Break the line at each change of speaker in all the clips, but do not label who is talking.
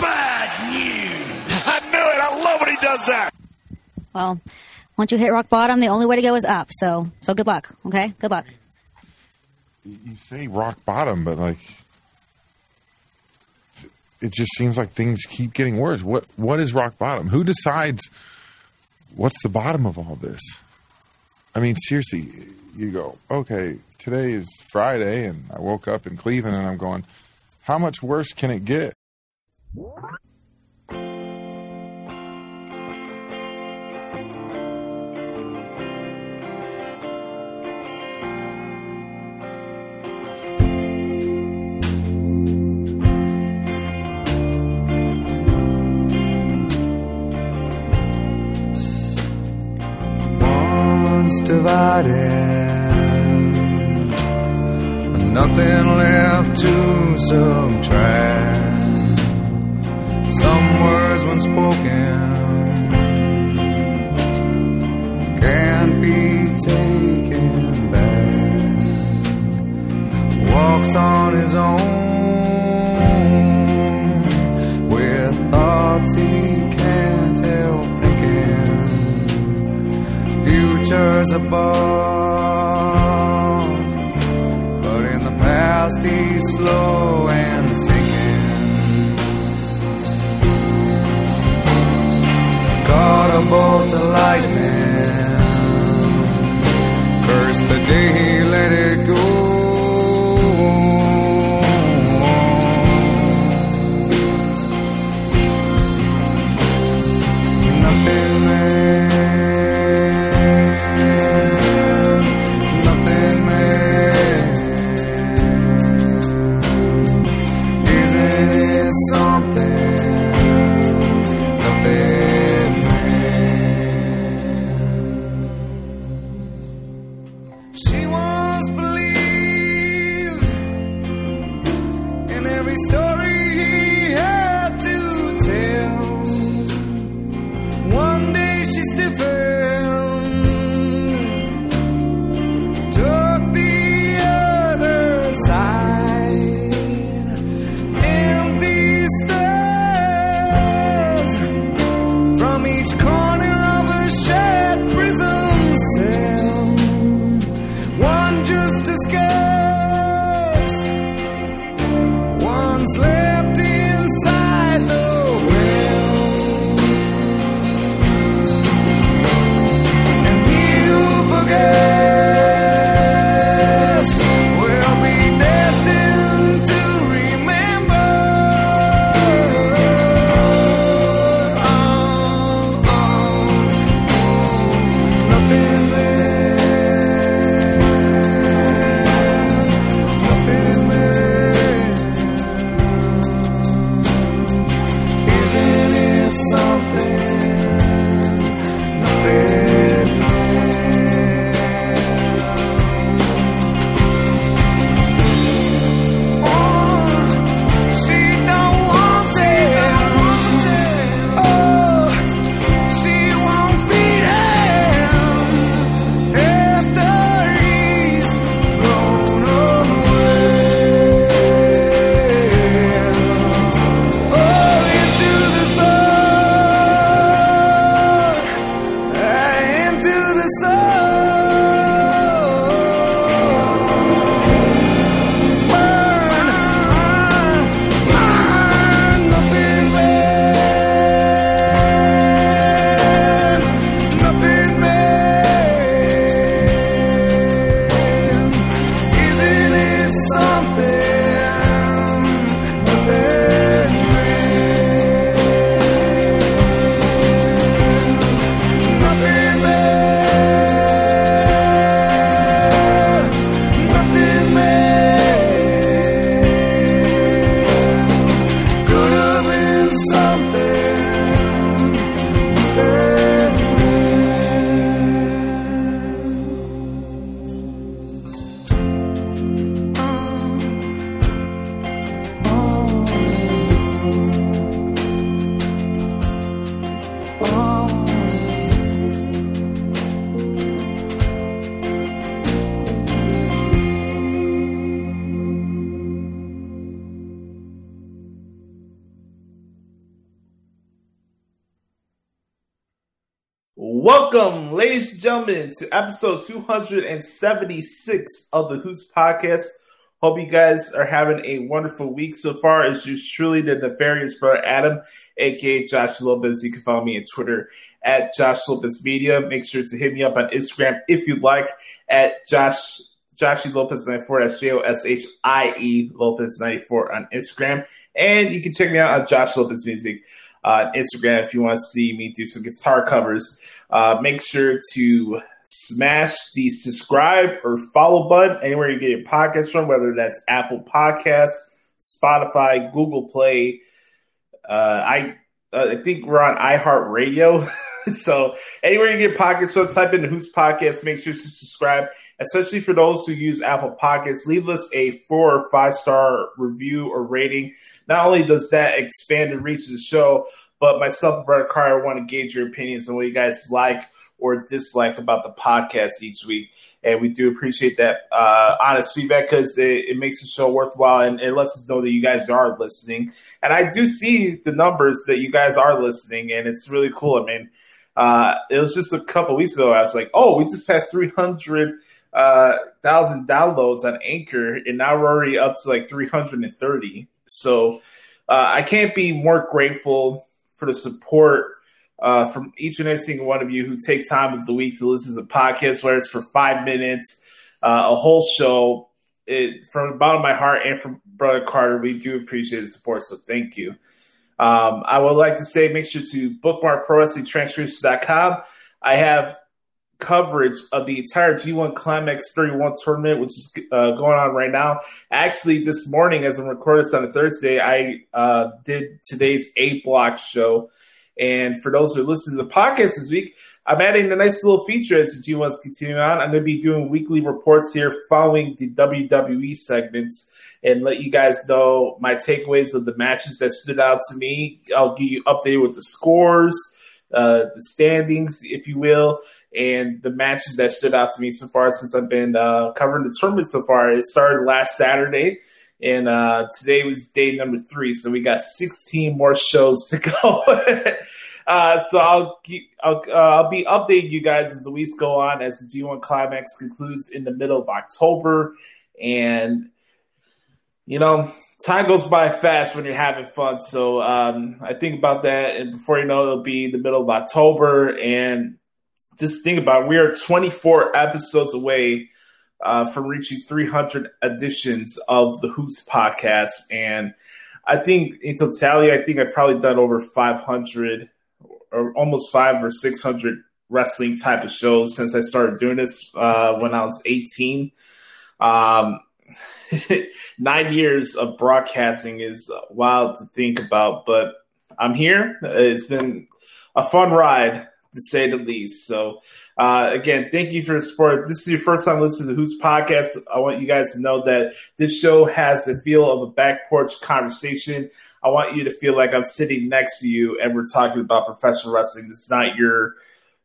bad news. I knew it. I love when he does that.
Well, once you hit rock bottom, the only way to go is up. So, so good luck. Okay, good luck.
You say rock bottom, but like, it just seems like things keep getting worse. What What is rock bottom? Who decides what's the bottom of all this? I mean, seriously, you go, okay, today is Friday, and I woke up in Cleveland, and I'm going, how much worse can it get?
Divided, nothing left to subtract. Some words when spoken can't be taken back. Walks on his own with thoughts he can't help thinking futures above. Caught a
gentlemen, to episode 276 of the Hoots Podcast. Hope you guys are having a wonderful week so far. It's just truly the nefarious brother Adam, aka Josh Lopez. You can follow me on Twitter at Josh Lopez Media. Make sure to hit me up on Instagram if you'd like at Josh Joshie Lopez 94. That's J O S H I E Lopez 94 on Instagram. And you can check me out on Josh Lopez Music uh, Instagram if you want to see me do some guitar covers. Uh, make sure to smash the subscribe or follow button anywhere you get your podcasts from, whether that's Apple Podcasts, Spotify, Google Play. Uh, I uh, I think we're on iHeartRadio. so anywhere you get podcasts from, type in Hoots Podcast. Make sure to subscribe, especially for those who use Apple Podcasts. Leave us a four or five star review or rating. Not only does that expand the reach the show, but myself and Brother Carter want to gauge your opinions on what you guys like or dislike about the podcast each week. And we do appreciate that uh, honest feedback because it, it, makes the show worthwhile and it lets us know that you guys are listening. And I do see the numbers that you guys are listening, and it's really cool. I mean, uh, it was just a couple weeks ago. I was like, oh, we just passed 300 uh, thousand downloads on Anchor, and now we're already up to like 330. So uh, I can't be more grateful for the support uh, from each and every single one of you who take time of the week to listen to the podcast, whether it's for five minutes, uh, a whole show. It, from the bottom of my heart and from Brother Carter, we do appreciate the support. So thank you. Um, I would like to say make sure to bookmark ProWrestlingTranscriptions.com. I have coverage of the entire G1 Climax 31 tournament, which is uh, going on right now. Actually, this morning, as I'm recording this on a Thursday, I uh, did today's A block show. And for those who listen to the podcast this week, I'm adding a nice little feature as the G1's continuing on. I'm going to be doing weekly reports here following the WWE segments and let you guys know my takeaways of the matches that stood out to me. I'll give you updated with the scores, uh, the standings, if you will and the matches that stood out to me so far since I've been uh, covering the tournament so far. It started last Saturday, and uh, today was day number three, so we got 16 more shows to go. uh, so I'll keep, I'll, uh, I'll be updating you guys as the weeks go on as the G1 Climax concludes in the middle of October, and you know time goes by fast when you're having fun. So um, I think about that, and before you know, it, it'll be the middle of October, and just think about it. we are 24 episodes away uh, from reaching 300 editions of the Hoots podcast, and I think in totality, I think I've probably done over 500 or almost five or 600 wrestling type of shows since I started doing this uh, when I was 18. Um, nine years of broadcasting is wild to think about, but I'm here. It's been a fun ride to say the least. So, uh, again, thank you for the support. This is your first time listening to Hoots podcast. I want you guys to know that this show has the feel of a back porch conversation. I want you to feel like I'm sitting next to you and we're talking about professional wrestling. It's not your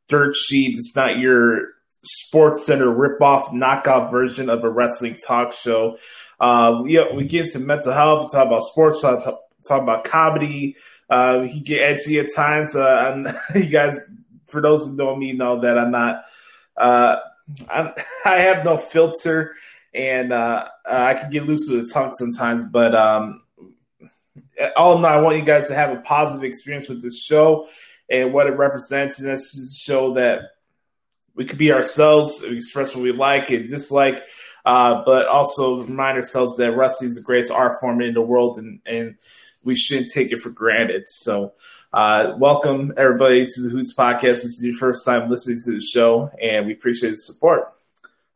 dirt sheet. It's not your Sports Center ripoff knockout version of a wrestling talk show. Uh, we, we get into mental health, talk about sports, talk, talk about comedy. Uh, we get edgy at times. Uh, you guys for those who know me, know that I'm not. Uh, I'm, I have no filter, and uh, I can get loose with the tongue sometimes. But um, all in all, I want you guys to have a positive experience with this show and what it represents, and that's just show that we could be ourselves, express what we like and dislike. Uh, but also remind ourselves that wrestling is the greatest art form in the world, and, and we shouldn't take it for granted. So, uh, welcome everybody to the Hoots podcast. It's your first time listening to the show, and we appreciate the support.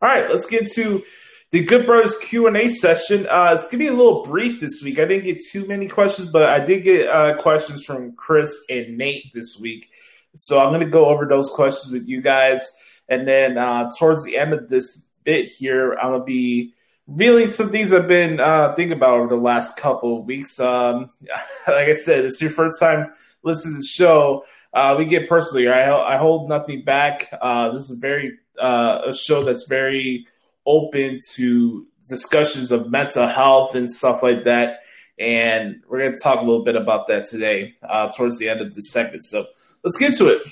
All right, let's get to the Good Brothers Q and A session. Uh, it's gonna be a little brief this week. I didn't get too many questions, but I did get uh, questions from Chris and Nate this week. So I'm gonna go over those questions with you guys, and then uh, towards the end of this bit here, I'm gonna be revealing some things I've been uh, thinking about over the last couple of weeks. Um, like I said, it's your first time listening to the show, uh, we get personally. I, I hold nothing back. Uh, this is very uh, a show that's very open to discussions of mental health and stuff like that. And we're going to talk a little bit about that today uh, towards the end of this segment. So let's get to it.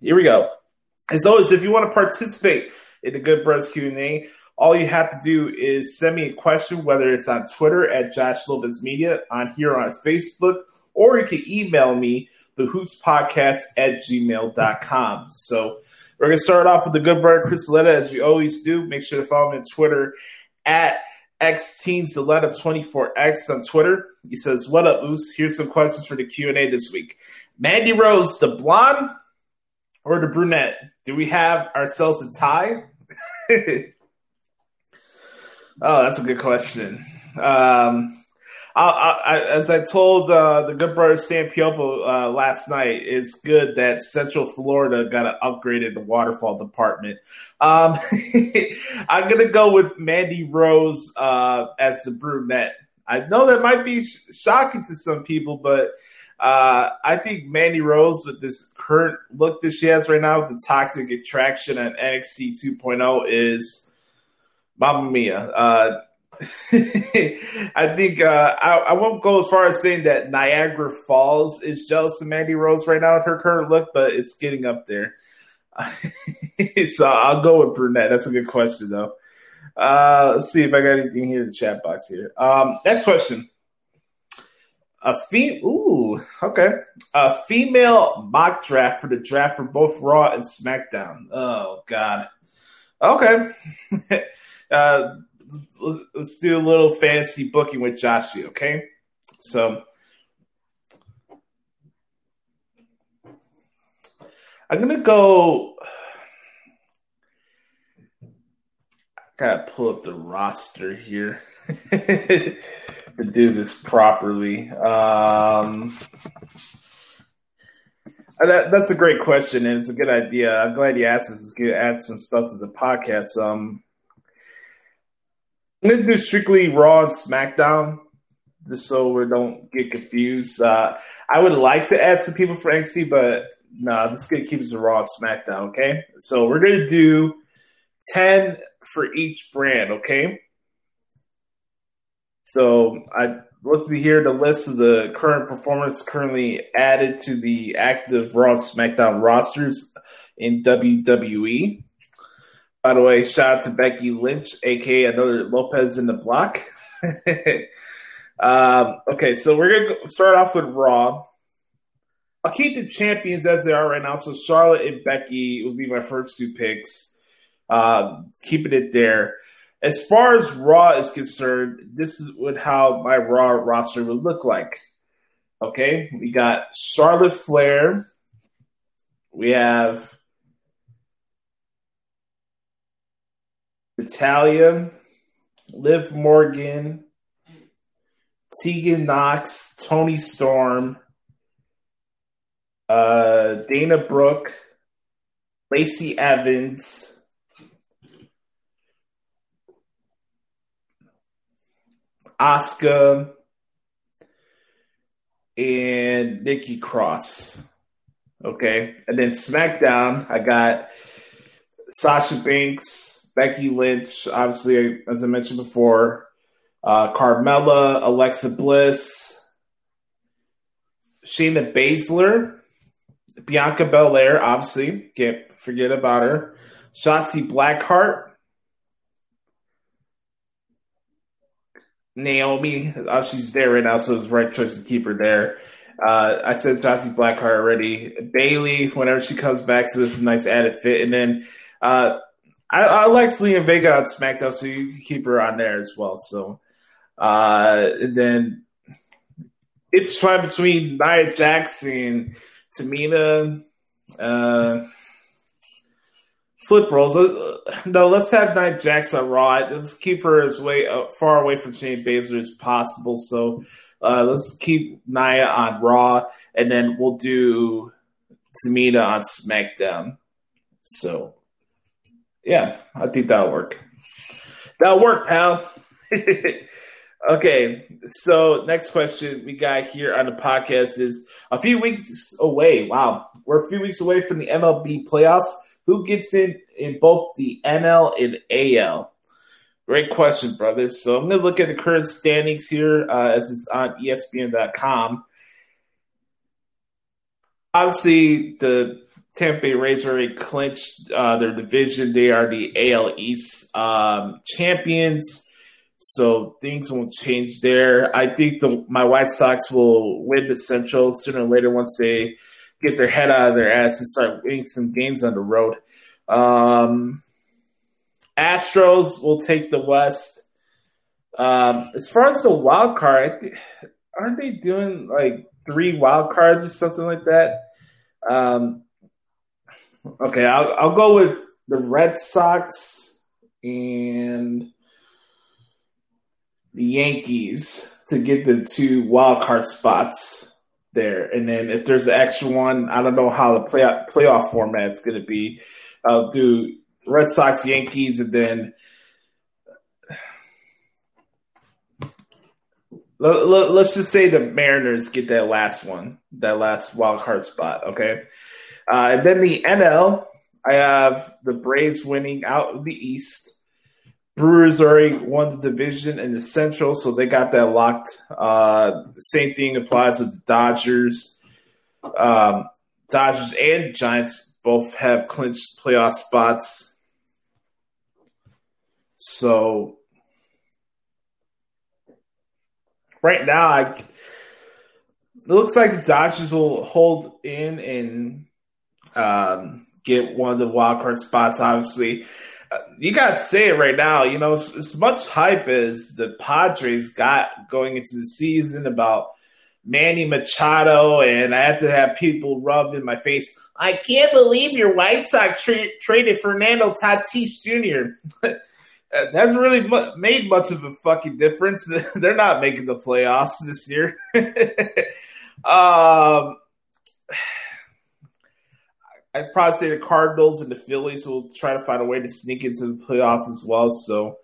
Here we go. As always, if you want to participate in the Good Bros Q&A, all you have to do is send me a question, whether it's on Twitter at Josh Lopez Media, on here on Facebook, or you can email me, the Hoots Podcast at gmail.com. So we're going to start off with the good brother Chris Zaletta, as we always do. Make sure to follow me on Twitter at xteenZaletta24x on Twitter. He says, what up, Oos? Here's some questions for the Q&A this week. Mandy Rose, the blonde or the brunette? Do we have ourselves a tie? Oh, that's a good question. Um, I, I, as I told uh, the good brother Sam Piopo uh, last night, it's good that Central Florida got an upgraded the waterfall department. Um, I'm gonna go with Mandy Rose uh, as the brunette. I know that might be sh- shocking to some people, but uh, I think Mandy Rose with this current look that she has right now with the toxic attraction at NXT 2.0 is Mamma Mia. Uh, I think uh, I, I, won't go as far as saying that Niagara Falls is jealous of Mandy Rose right now at her current look, but it's getting up there. so I'll go with brunette. That's a good question, though. Uh, let's see if I got anything here in the chat box here. Um, next question. A fee ooh, okay. A female mock draft for the draft for both Raw and SmackDown. Oh God. Okay. uh, let's, let's do a little fancy booking with Joshie, okay? So I'm gonna go. I gotta pull up the roster here to do this properly. Um, that, that's a great question, and it's a good idea. I'm glad you asked this. It's good to add some stuff to the podcast. Um, I'm gonna do strictly Raw and SmackDown, just so we don't get confused. Uh, I would like to add some people for NXT, but no, nah, this is gonna keep us Raw and SmackDown. Okay, so we're gonna do ten for each brand. Okay, so I look here the list of the current performance currently added to the active Raw SmackDown rosters in WWE. By the way, shout out to Becky Lynch, aka another Lopez in the block. um, okay, so we're gonna start off with Raw. I'll keep the champions as they are right now. So Charlotte and Becky will be my first two picks. Uh, keeping it there. As far as Raw is concerned, this is what how my Raw roster would look like. Okay, we got Charlotte Flair. We have Natalya, Liv Morgan, Tegan Nox, Toni Storm, uh, Dana Brooke, Lacey Evans, Asuka, and Nikki Cross. Okay. And then SmackDown, I got Sasha Banks, Becky Lynch, obviously, as I mentioned before, uh, Carmella, Alexa Bliss, Shayna Baszler, Bianca Belair, obviously, can't forget about her. Shotzi Blackheart, Naomi, oh, she's there right now, so it's the right choice to keep her there. Uh, I said Shotzi Blackheart already. Bayley, whenever she comes back, so it's a nice added fit. And then uh, I, I like Zelina Vega on SmackDown, so you can keep her on there as well. So, uh, and then it's fine between Nia Jackson, Tamina, uh, flip rolls. Uh, no, let's have Nia Jackson on Raw. Let's keep her as way uh, far away from Shayna Baszler as possible. So, uh, let's keep Nia on Raw, and then we'll do Tamina on SmackDown. So yeah, I think that'll work. That'll work, pal. okay, so next question we got here on the podcast is a few weeks away. Wow, we're a few weeks away from the MLB playoffs. Who gets in in both the NL and AL? Great question, brother. So I'm going to look at the current standings here uh, as it's on ESPN.com. Obviously, the Tampa Bay Rays already clinched uh, their division. They are the AL East um, champions. So things won't change there. I think the my White Sox will win the Central sooner or later once they get their head out of their ass and start winning some games on the road. Um, Astros will take the West. Um, as far as the wild card, aren't they doing like three wild cards or something like that? Um, okay, I'll, I'll go with the Red Sox and the Yankees to get the two wild card spots there. And then if there's an extra one, I don't know how the playoff playoff format's going to be. I'll do Red Sox, Yankees, and then let, us just say the Mariners get that last one, that last wild card spot. Okay, uh, and then the NL, I have the Braves winning out of the East. Brewers already won the division in the Central, so they got that locked. Uh, same thing applies with the Dodgers. Um, Dodgers and Giants both have clinched playoff spots. So right now, I, it looks like the Dodgers will hold in and um, get one of the wild card spots. Obviously, you got to say it right now. You know, as, much hype as the Padres got going into the season about Manny Machado, and I had to have people rubbed in my face. I can't believe your White Sox tra- traded Fernando Tatis Jr. that hasn't really mu- made much of a fucking difference. They're not making the playoffs this year. um, I'd probably say the Cardinals and the Phillies will try to find a way to sneak into the playoffs as well. So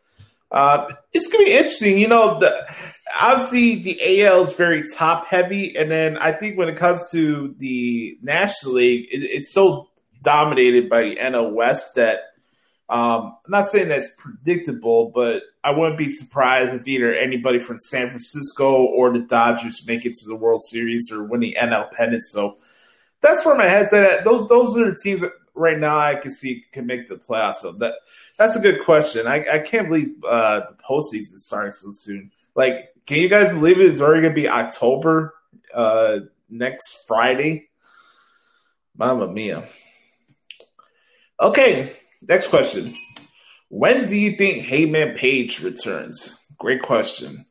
uh, it's going to be interesting. You know, the, obviously the AL is very top heavy, and then I think when it comes to the National League, it, it's so dominated by the NL West that um, I'm not saying that's predictable, but I wouldn't be surprised if either anybody from San Francisco or the Dodgers make it to the World Series or win the NL pennant. So that's where my head's at. Those those are the teams that right now I can see can make the playoffs. So that that's a good question. I, I can't believe uh, the postseason starting so soon. Like, can you guys believe it? It's already gonna be October uh, next Friday. Mamma mia. Okay, next question. When do you think Hangman Page returns? Great question.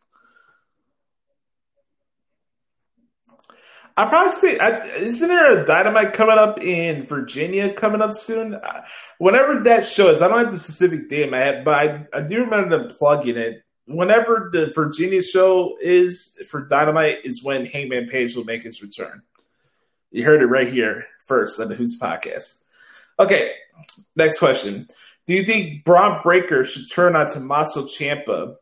I probably say, I, isn't there a dynamite coming up in Virginia coming up soon? Uh, whenever that show is, I don't have the specific date in my head, but I, I do remember them plugging it. Whenever the Virginia show is for Dynamite, is when Hangman Page will make his return. You heard it right here first on the Hoots podcast. Okay, next question. Do you think Bron Breakker should turn on Tommaso Ciampa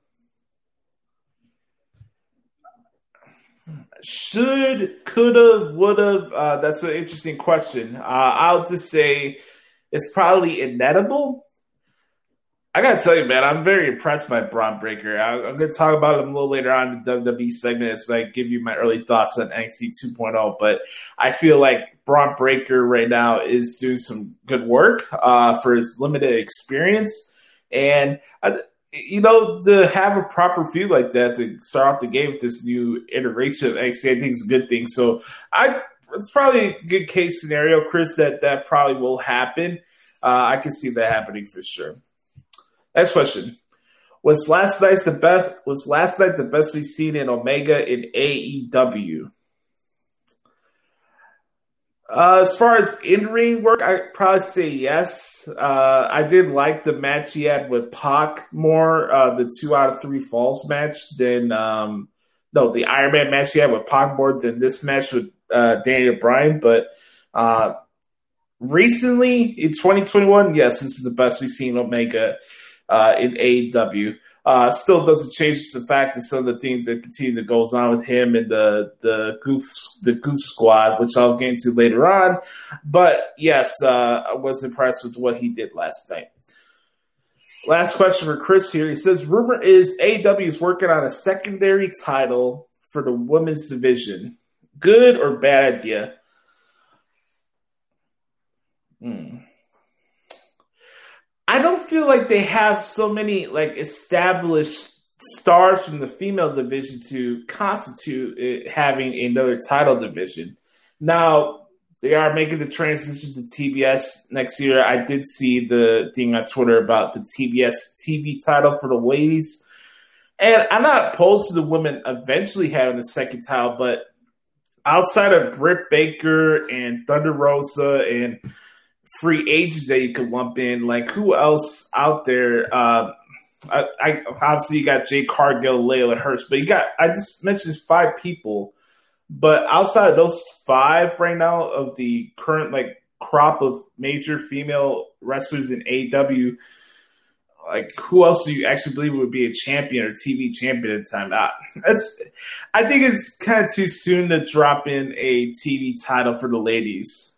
Should, could have, would have. Uh, that's an interesting question. Uh, I'll just say it's probably inedible. I gotta tell you, man, I'm very impressed by Bron Breakker. I, am gonna talk about him a little later on in the WWE segment as I give you my early thoughts on NXT 2.0. But I feel like Bron Breakker right now is doing some good work uh, for his limited experience, and you know, to have a proper feud like that to start off the game with this new iteration of NXT, I think is a good thing. So I it's probably a good case scenario, Chris, that that probably will happen. Uh, I can see that happening for sure. Next question. Was last night's the best was last night the best we've seen in Omega in AEW? Uh, as far as in ring work, I probably say yes. Uh, I did like the match he had with Pac more, uh, the two out of three falls match than um, no the Iron Man match he had with Pac more than this match with uh, Daniel Bryan. But uh, recently in 2021, yes, this is the best we've seen Omega in AEW. Uh, still doesn't change the fact that some of the things that continue that goes on with him and the the goof the goof squad, which I'll get into later on. But yes, uh, I was impressed with what he did last night. Last question for Chris here. He says, "Rumor is AW is working on a secondary title for the women's division. Good or bad idea?" I don't feel like they have so many like established stars from the female division to constitute it having another title division. Now they are making the transition to TBS next year. I did see the thing on Twitter about the TBS TV title for the ladies. And I'm not opposed to the women eventually having a second title, but outside of Britt Baker and Thunder Rosa and free agents that you could lump in, like who else out there? Uh, I, I obviously you got Jade Cargill, Leyla Hirsch, but you got I just mentioned five people, but outside of those five right now of the current like crop of major female wrestlers in AW, like who else do you actually believe would be a champion or TV champion at the time? Uh, that's I think it's kind of too soon to drop in a TV title for the ladies.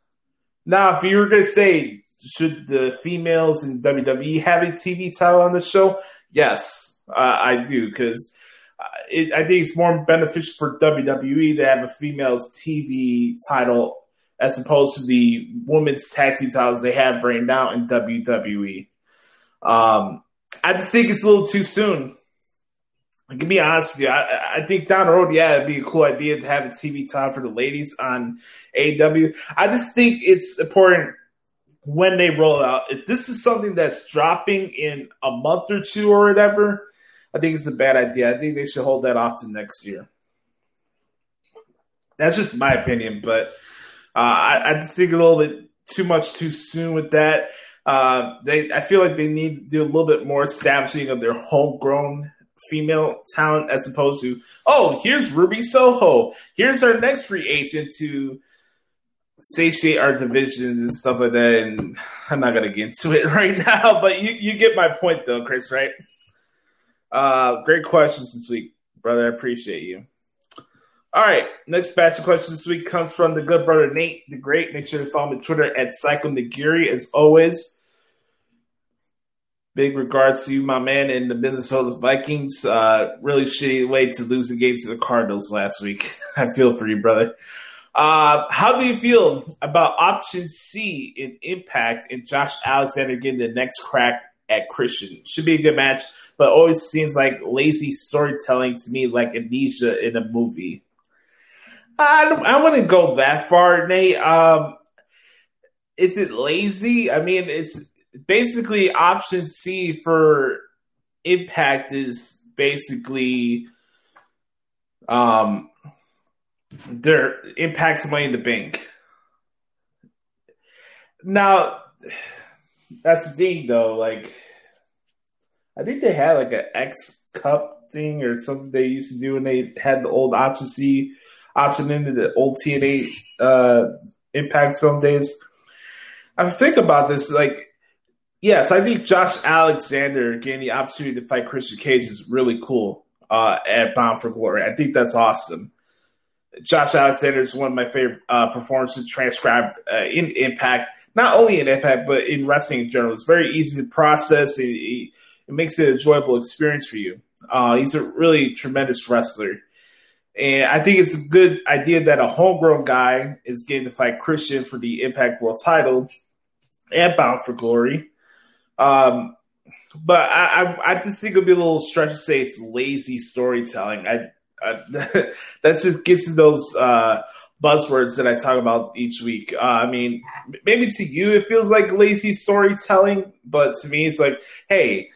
Now, if you were going to say should the females in WWE have a TV title on the show? Yes, uh, I do because I think it's more beneficial for WWE to have a females TV title as opposed to the women's tag team titles they have right now in WWE. Um, I just think it's a little too soon. I can be honest with you. I, I, think down the road, yeah, it'd be a cool idea to have a TV time for the ladies on AW. I just think it's important when they roll out. If this is something that's dropping in a month or two or whatever, I think it's a bad idea. I think they should hold that off to next year. That's just my opinion, but uh, I, I just think a little bit too much too soon with that. Uh, they, I feel like they need to do a little bit more establishing of their homegrown female talent as opposed to, oh, here's Ruby Soho. Here's our next free agent to satiate our divisions and stuff like that. And I'm not going to get into it right now, but you, you get my point though, Chris, right? Uh, great questions this week, brother. I appreciate you. All right, next batch of questions this week comes from the good brother Nate the Great. Make sure to follow me on Twitter at Nagiri as always. Big regards to you, my man, in the Minnesota Vikings. Uh, really shitty way to lose against the Cardinals last week. I feel for you, brother. Uh, how do you feel about option C in Impact and Josh Alexander getting the next crack at Christian? Should be a good match, but always seems like lazy storytelling to me, like amnesia in a movie. I don't, I wouldn't go that far, Nate. Um, is it lazy? I mean, it's basically option C for Impact is basically um their impacts money in the bank. Now that's the thing though, like I think they had like an X Cup thing or something they used to do when they had the old option C option into the old TNA uh, Impact some days. I think about this like yes, I think Josh Alexander getting the opportunity to fight Christian Cage is really cool uh, at Bound for Glory. I think that's awesome. Josh Alexander is one of my favorite uh, performances transcribed uh, in Impact, not only in Impact, but in wrestling in general. It's very easy to process. It, it, it makes it an enjoyable experience for you. Uh, he's a really tremendous wrestler. And I think it's a good idea that a homegrown guy is getting to fight Christian for the Impact World title and Bound for Glory. Um, but I, I, I just think it'd be a little stretch to say it's lazy storytelling. I uh, that just gets to those uh, buzzwords that I talk about each week. Uh, I mean, maybe to you it feels like lazy storytelling, but to me it's like, hey,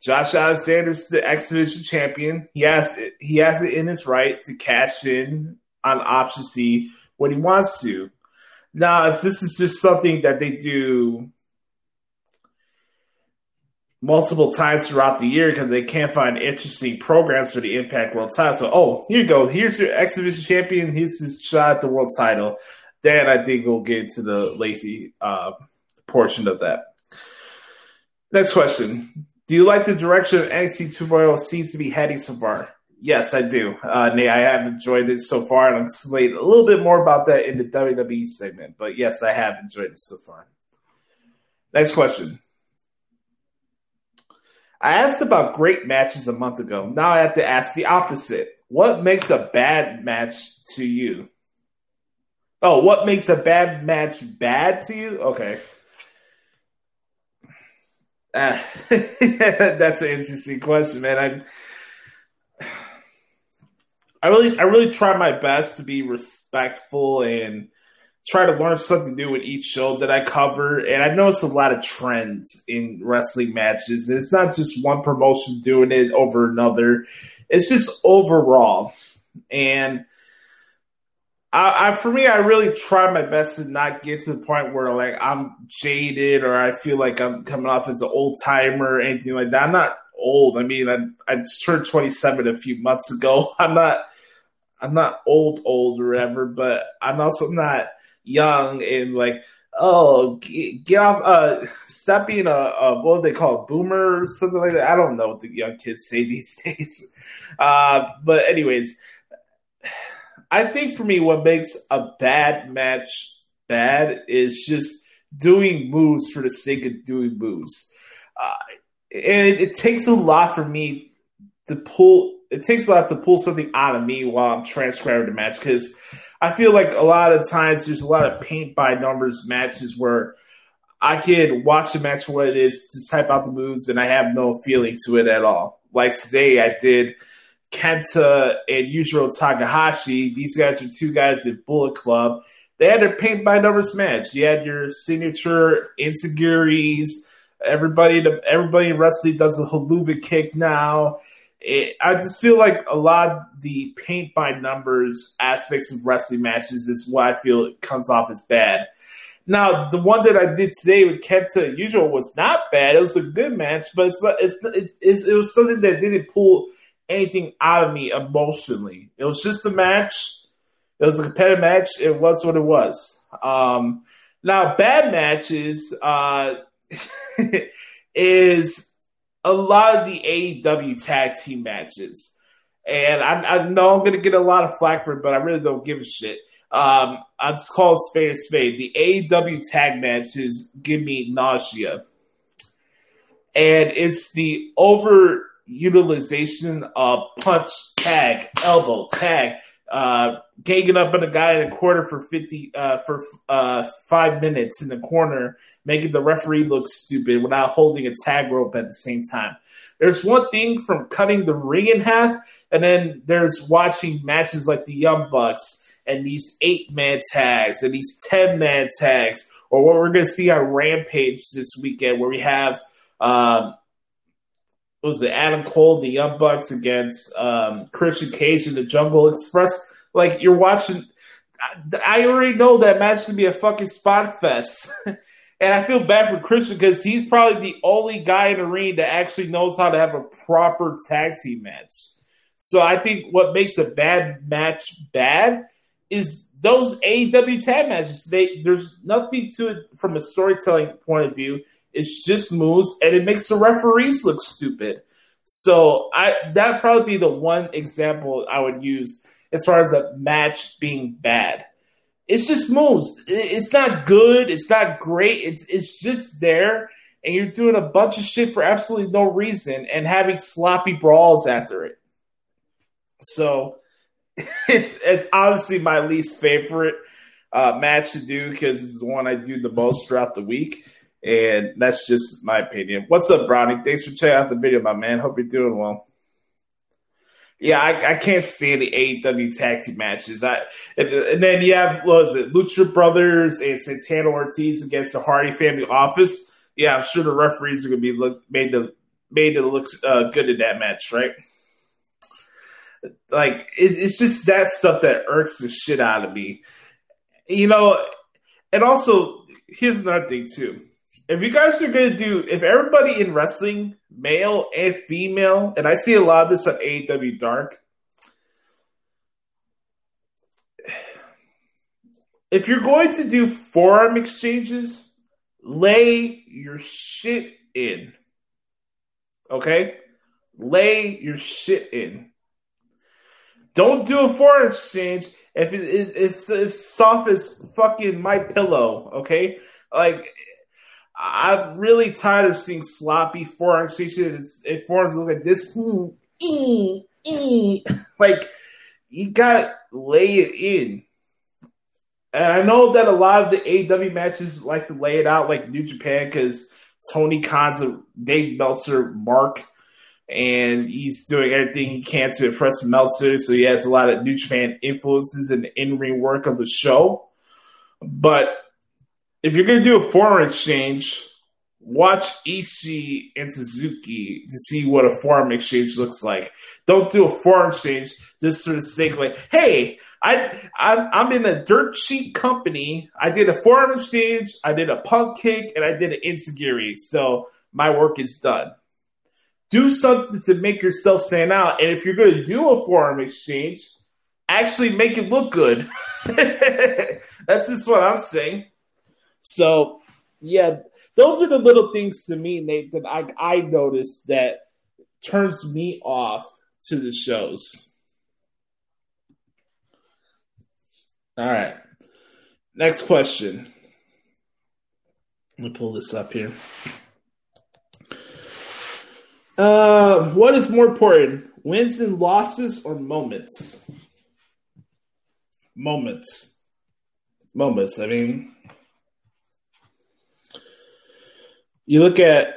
Josh Alexander's the X Division champion. He has it, he has it in his right to cash in on option C when he wants to. Now, if this is just something that they do multiple times throughout the year because they can't find interesting programs for the Impact World title. So, oh, here you go. Here's your X Division champion. Here's his shot at the world title. Then I think we'll get to the lazy uh, portion of that. Next question. Do you like the direction of NXT 2.0 seems to be heading so far? Yes, I do. Uh, Nate, I have enjoyed it so far, and I'll explain a little bit more about that in the WWE segment. But yes, I have enjoyed it so far. Next question. I asked about great matches a month ago. Now I have to ask the opposite. What makes a bad match to you? Oh, what makes a bad match bad to you? Okay. Uh, that's an interesting question, man. I I really I really try my best to be respectful and try to learn something new with each show that I cover. And I noticed a lot of trends in wrestling matches. It's not just one promotion doing it over another. It's just overall. And I, I, for me, I really try my best to not get to the point where like I'm jaded or I feel like I'm coming off as an old timer or anything like that. I'm not old. I mean, I, I just turned 27 a few months ago. I'm not, I'm not old, old or whatever, but I'm also not young and like, oh, get, off, uh, stop being a, a, what do they call it, boomer something like that. I don't know what the young kids say these days. Uh, but anyways, I think for me, what makes a bad match bad is just doing moves for the sake of doing moves. Uh, and it, it, takes a lot for me to pull. It takes a lot to pull something out of me while I'm transcribing the match because I feel like a lot of times there's a lot of paint by numbers matches where I can watch the match for what it is, just type out the moves, and I have no feeling to it at all. Like today, I did Kenta and Yujiro Takahashi. These guys are two guys at Bullet Club. They had their paint by numbers match. You had your signature enzuigiris. Everybody, everybody in wrestling does a Helluva kick now. It, I just feel like a lot of the paint by numbers aspects of wrestling matches is what I feel it comes off as bad. Now, the one that I did today with Kenta Usual was not bad. It was a good match, but it's, it's, it's, it's it was something that didn't pull – anything out of me emotionally. It was just a match. It was a competitive match. It was what it was. Um, now, bad matches uh, is a lot of the AEW tag team matches. And I, I know I'm going to get a lot of flack for it, but I really don't give a shit. Um, I just call spade a spade. The AEW tag matches give me nausea. And it's the over utilization of punch, tag, elbow, tag, uh, ganging up on a guy in a corner for fifty uh, for uh, five minutes in the corner, making the referee look stupid without holding a tag rope at the same time. There's one thing from cutting the ring in half, and then there's watching matches like the Young Bucks and these eight man tags and these ten man tags, or what we're going to see on Rampage this weekend, where we have. Um, was it Adam Cole, the Young Bucks against um, Christian Cage and the Jurassic Express? Like you're watching. I already know that match to be a fucking spot fest, and I feel bad for Christian because he's probably the only guy in the ring that actually knows how to have a proper tag team match. So I think what makes a bad match bad is those AEW tag matches. They there's nothing to it from a storytelling point of view. It's just moves, and it makes the referees look stupid. So I that probably be the one example I would use as far as a match being bad. It's just moves. It's not good. It's not great. It's it's just there, and you're doing a bunch of shit for absolutely no reason, and having sloppy brawls after it. So it's it's obviously my least favorite uh, match to do because it's the one I do the most throughout the week. And that's just my opinion. What's up, Brownie? Thanks for checking out the video, my man. Hope you're doing well. Yeah, I, I can't stand the AEW tag team matches. I and, and then you have what was it, Lucha Brothers and Santana Ortiz against the Hardy Family Office. Yeah, I'm sure the referees are going to be look, made to made to look uh, good in that match, right? Like it, it's just that stuff that irks the shit out of me, you know. And also, here's another thing too if you guys are going to do, if everybody in wrestling, male and female, and I see a lot of this on AEW Dark, if you're going to do forearm exchanges, lay your shit in. Okay? Lay your shit in. Don't do a forearm exchange if it is if, if soft as fucking my pillow, okay? Like I'm really tired of seeing sloppy forearm exchanges. It forms look like this. Like you gotta lay it in. And I know that a lot of the AW matches like to lay it out like New Japan because Tony Khan's a Dave Meltzer mark, and he's doing everything he can to impress Meltzer. So he has a lot of New Japan influences in the in ring work of the show. But if you're going to do a forearm exchange, watch Ishii and Suzuki to see what a forearm exchange looks like. Don't do a forearm exchange just for the sake of like, hey, I I'm, I'm in a dirt cheap company. I did a forearm exchange, I did a punk kick, and I did an insecurity. So my work is done. Do something to make yourself stand out. And if you're going to do a foreign exchange, actually make it look good. That's just what I'm saying. So yeah, those are the little things to me, Nate, that I I noticed that turns me off to the shows. All right. Next question. Let me pull this up here. Uh, what is more important, wins and losses or moments? Moments. Moments. I mean, you look at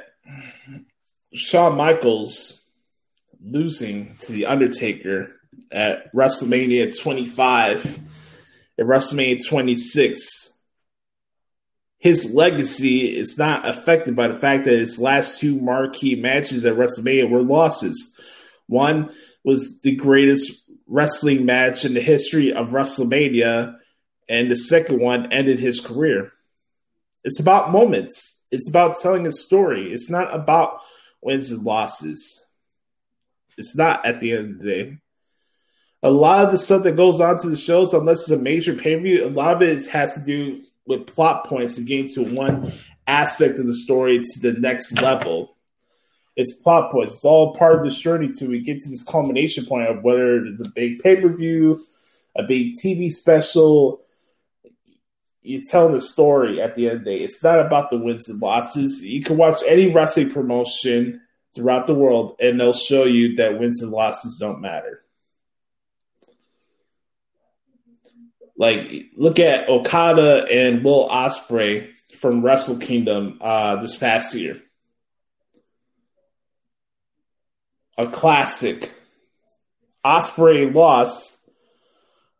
Shawn Michaels losing to The Undertaker at WrestleMania 25 at WrestleMania 26. His legacy is not affected by the fact that his last two marquee matches at WrestleMania were losses. One was the greatest wrestling match in the history of WrestleMania, and the second one ended his career. It's about moments it's about telling a story. It's not about wins and losses. It's not at the end of the day. A lot of the stuff that goes on to the shows, unless it's a major pay per view, a lot of it has to do with plot points to get to one aspect of the story to the next level. It's plot points. It's all part of this journey to we get to this culmination point of whether it's a big pay per view, a big TV special, you're telling the story at the end of the day. It's not about the wins and losses. You can watch any wrestling promotion throughout the world, and they'll show you that wins and losses don't matter. Like, look at Okada and Will Ospreay from Wrestle Kingdom uh, this past year. A classic. Ospreay lost,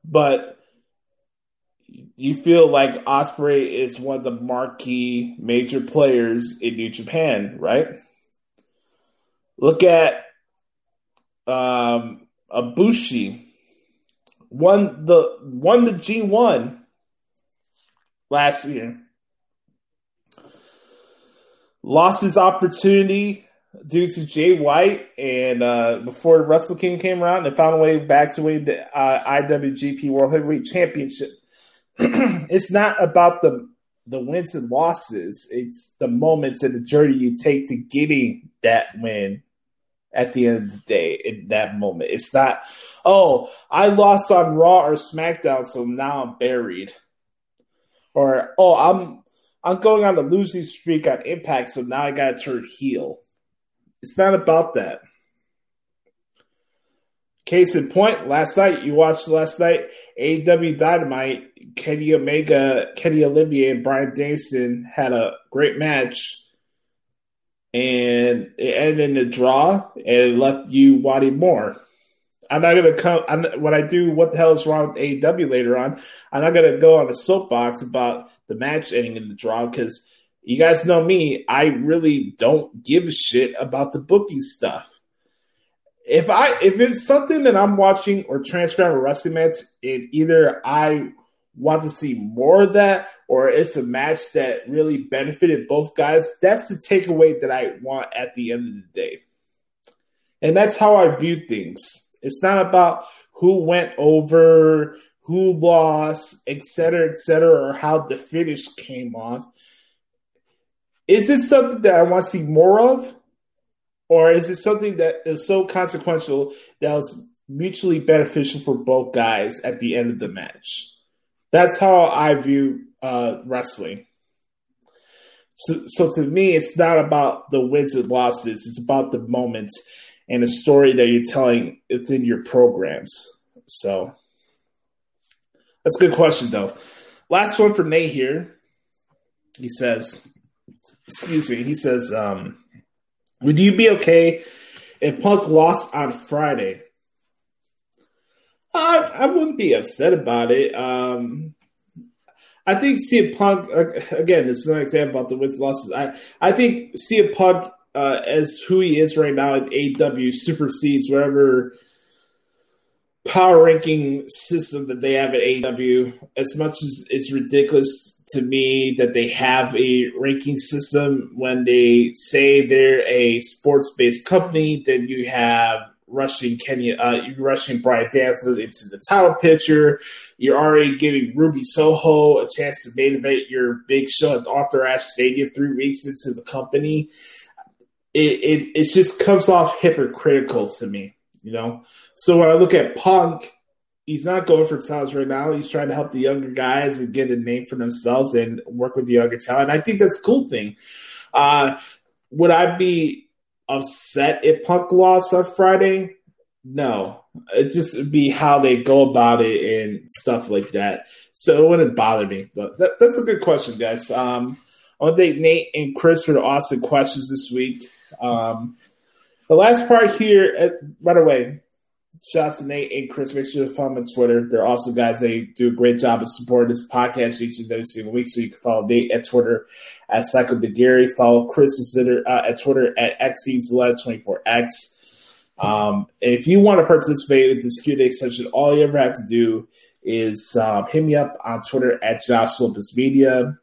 but you feel like Ospreay is one of the marquee major players in New Japan, right? Look at um, Ibushi won the won the G one last year. Lost his opportunity due to Jay White, and uh, before Wrestle King came around, and found a way back to win the uh, IWGP World Heavyweight Championship. it's not about the the wins and losses. It's the moments and the journey you take to getting that win at the end of the day in that moment. It's not, oh, I lost on Raw or SmackDown, so now I'm buried. Or, oh, I'm I'm going on a losing streak on Impact, so now I gotta turn heel. It's not about that. Case in point, last night you watched last night AEW Dynamite. Kenny Omega, Kenny Olivier, and Bryan Danielson had a great match, and it ended in a draw, and it left you wanting more. I'm not gonna come I'm, when I do what the hell is wrong with AEW later on. I'm not gonna go on a soapbox about the match ending in the draw because you guys know me. I really don't give a shit about the booking stuff if I if it's something that I'm watching or transcribing a wrestling match, and either I want to see more of that or it's a match that really benefited both guys, that's the takeaway that I want at the end of the day. And that's how I view things. It's not about who went over, who lost, etc., etc., or how the finish came off. Is this something that I want to see more of? Or is it something that is so consequential that was mutually beneficial for both guys at the end of the match? That's how I view uh, wrestling. So, so to me, it's not about the wins and losses. It's about the moments and the story that you're telling within your programs. So that's a good question, though. Last one for Nate here. He says, excuse me. He says, um, "Would you be okay if Punk lost on Friday?" I, I wouldn't be upset about it. Um, I think CM Punk again. It's an example about the wins losses. I I think CM Punk uh, as who he is right now at AEW supersedes whatever power ranking system that they have at AEW. As much as it's ridiculous to me that they have a ranking system when they say they're a sports based company, then you have rushing Kenya, uh, rushing Bryan Danielson into the title picture. You're already giving Ruby Soho a chance to main event your big show at Arthur Ashe Stadium three weeks into the company. It, it it just comes off hypocritical to me, you know. So when I look at Punk, he's not going for titles right now. He's trying to help the younger guys and get a name for themselves and work with the younger talent. I think that's a cool thing. Uh, would I be upset if Punk lost on Friday? No, it just be how they go about it and stuff like that. So it wouldn't bother me. But that, that's a good question, guys. Um, I want to thank Nate and Chris for the awesome questions this week. Um, the last part here, uh, right away, shouts to Nate and Chris. Make sure to follow them on Twitter. They're also guys. They do a great job of supporting this podcast each and every single week. So you can follow Nate at Twitter at Cycle de Gary. Follow Chris uh, at Twitter at XEZ24X. Um, if you want to participate with this Q&A session, all you ever have to do is um, hit me up on Twitter at Josh Lopez Media.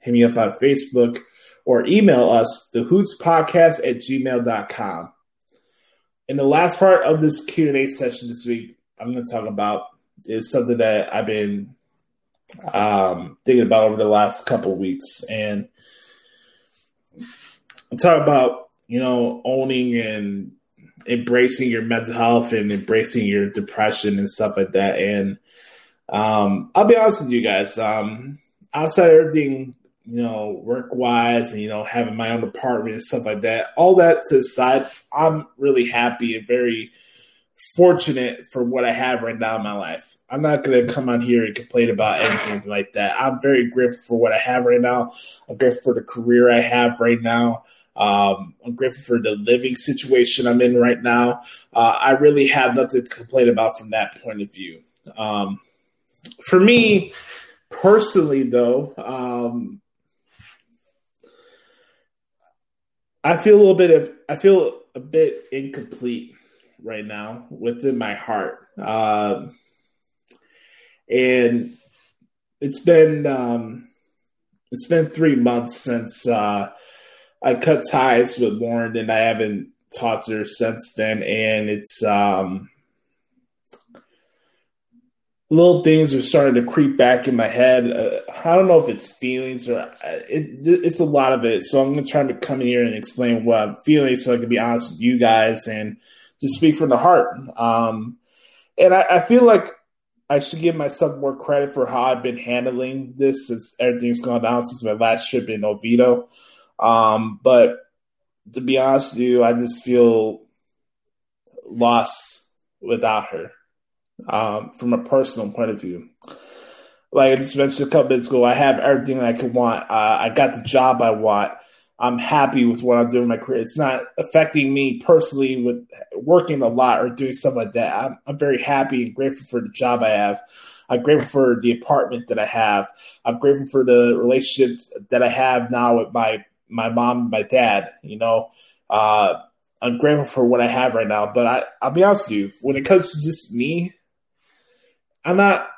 Hit me up on Facebook or email us, the hoots podcast at gmail.com. In the last part of this Q&A session this week, I'm going to talk about is something that I've been um, thinking about over the last couple weeks. And talk about, you know, owning and embracing your mental health and embracing your depression and stuff like that. And um, I'll be honest with you guys. Um, outside of everything, you know, work wise and you know, having my own apartment and stuff like that, all that to the side, I'm really happy and very fortunate for what I have right now in my life. I'm not going to come on here and complain about anything like that. I'm very grateful for what I have right now. I'm grateful for the career I have right now. Um, I'm grateful for the living situation I'm in right now. Uh, I really have nothing to complain about from that point of view. Um, for me personally, though, um, I feel a little bit of I feel a bit incomplete right now within my heart, uh, and it's been um, it's been three months since uh, I cut ties with Lauren, and I haven't talked to her since then. And it's um, little things are starting to creep back in my head. Uh, I don't know if it's feelings or uh, it, it's a lot of it. So I'm going to try to come here and explain what I'm feeling, so I can be honest with you guys and just speak from the heart. Um, and I, I feel like I should give myself more credit for how I've been handling this since everything's gone down since my last trip in Oviedo. Um, but to be honest with you, I just feel lost without her um, from a personal point of view. Like I just mentioned a couple minutes ago, I have everything I could want. Uh, I got the job I want. I'm happy with what I'm doing in my career. It's not affecting me personally with working a lot or doing stuff like that. I'm, I'm very happy and grateful for the job I have. I'm grateful for the apartment that I have. I'm grateful for the relationships that I have now with my my mom and my dad. You know, uh, I'm grateful for what I have right now. But I, I'll be honest with you, when it comes to just me, I'm not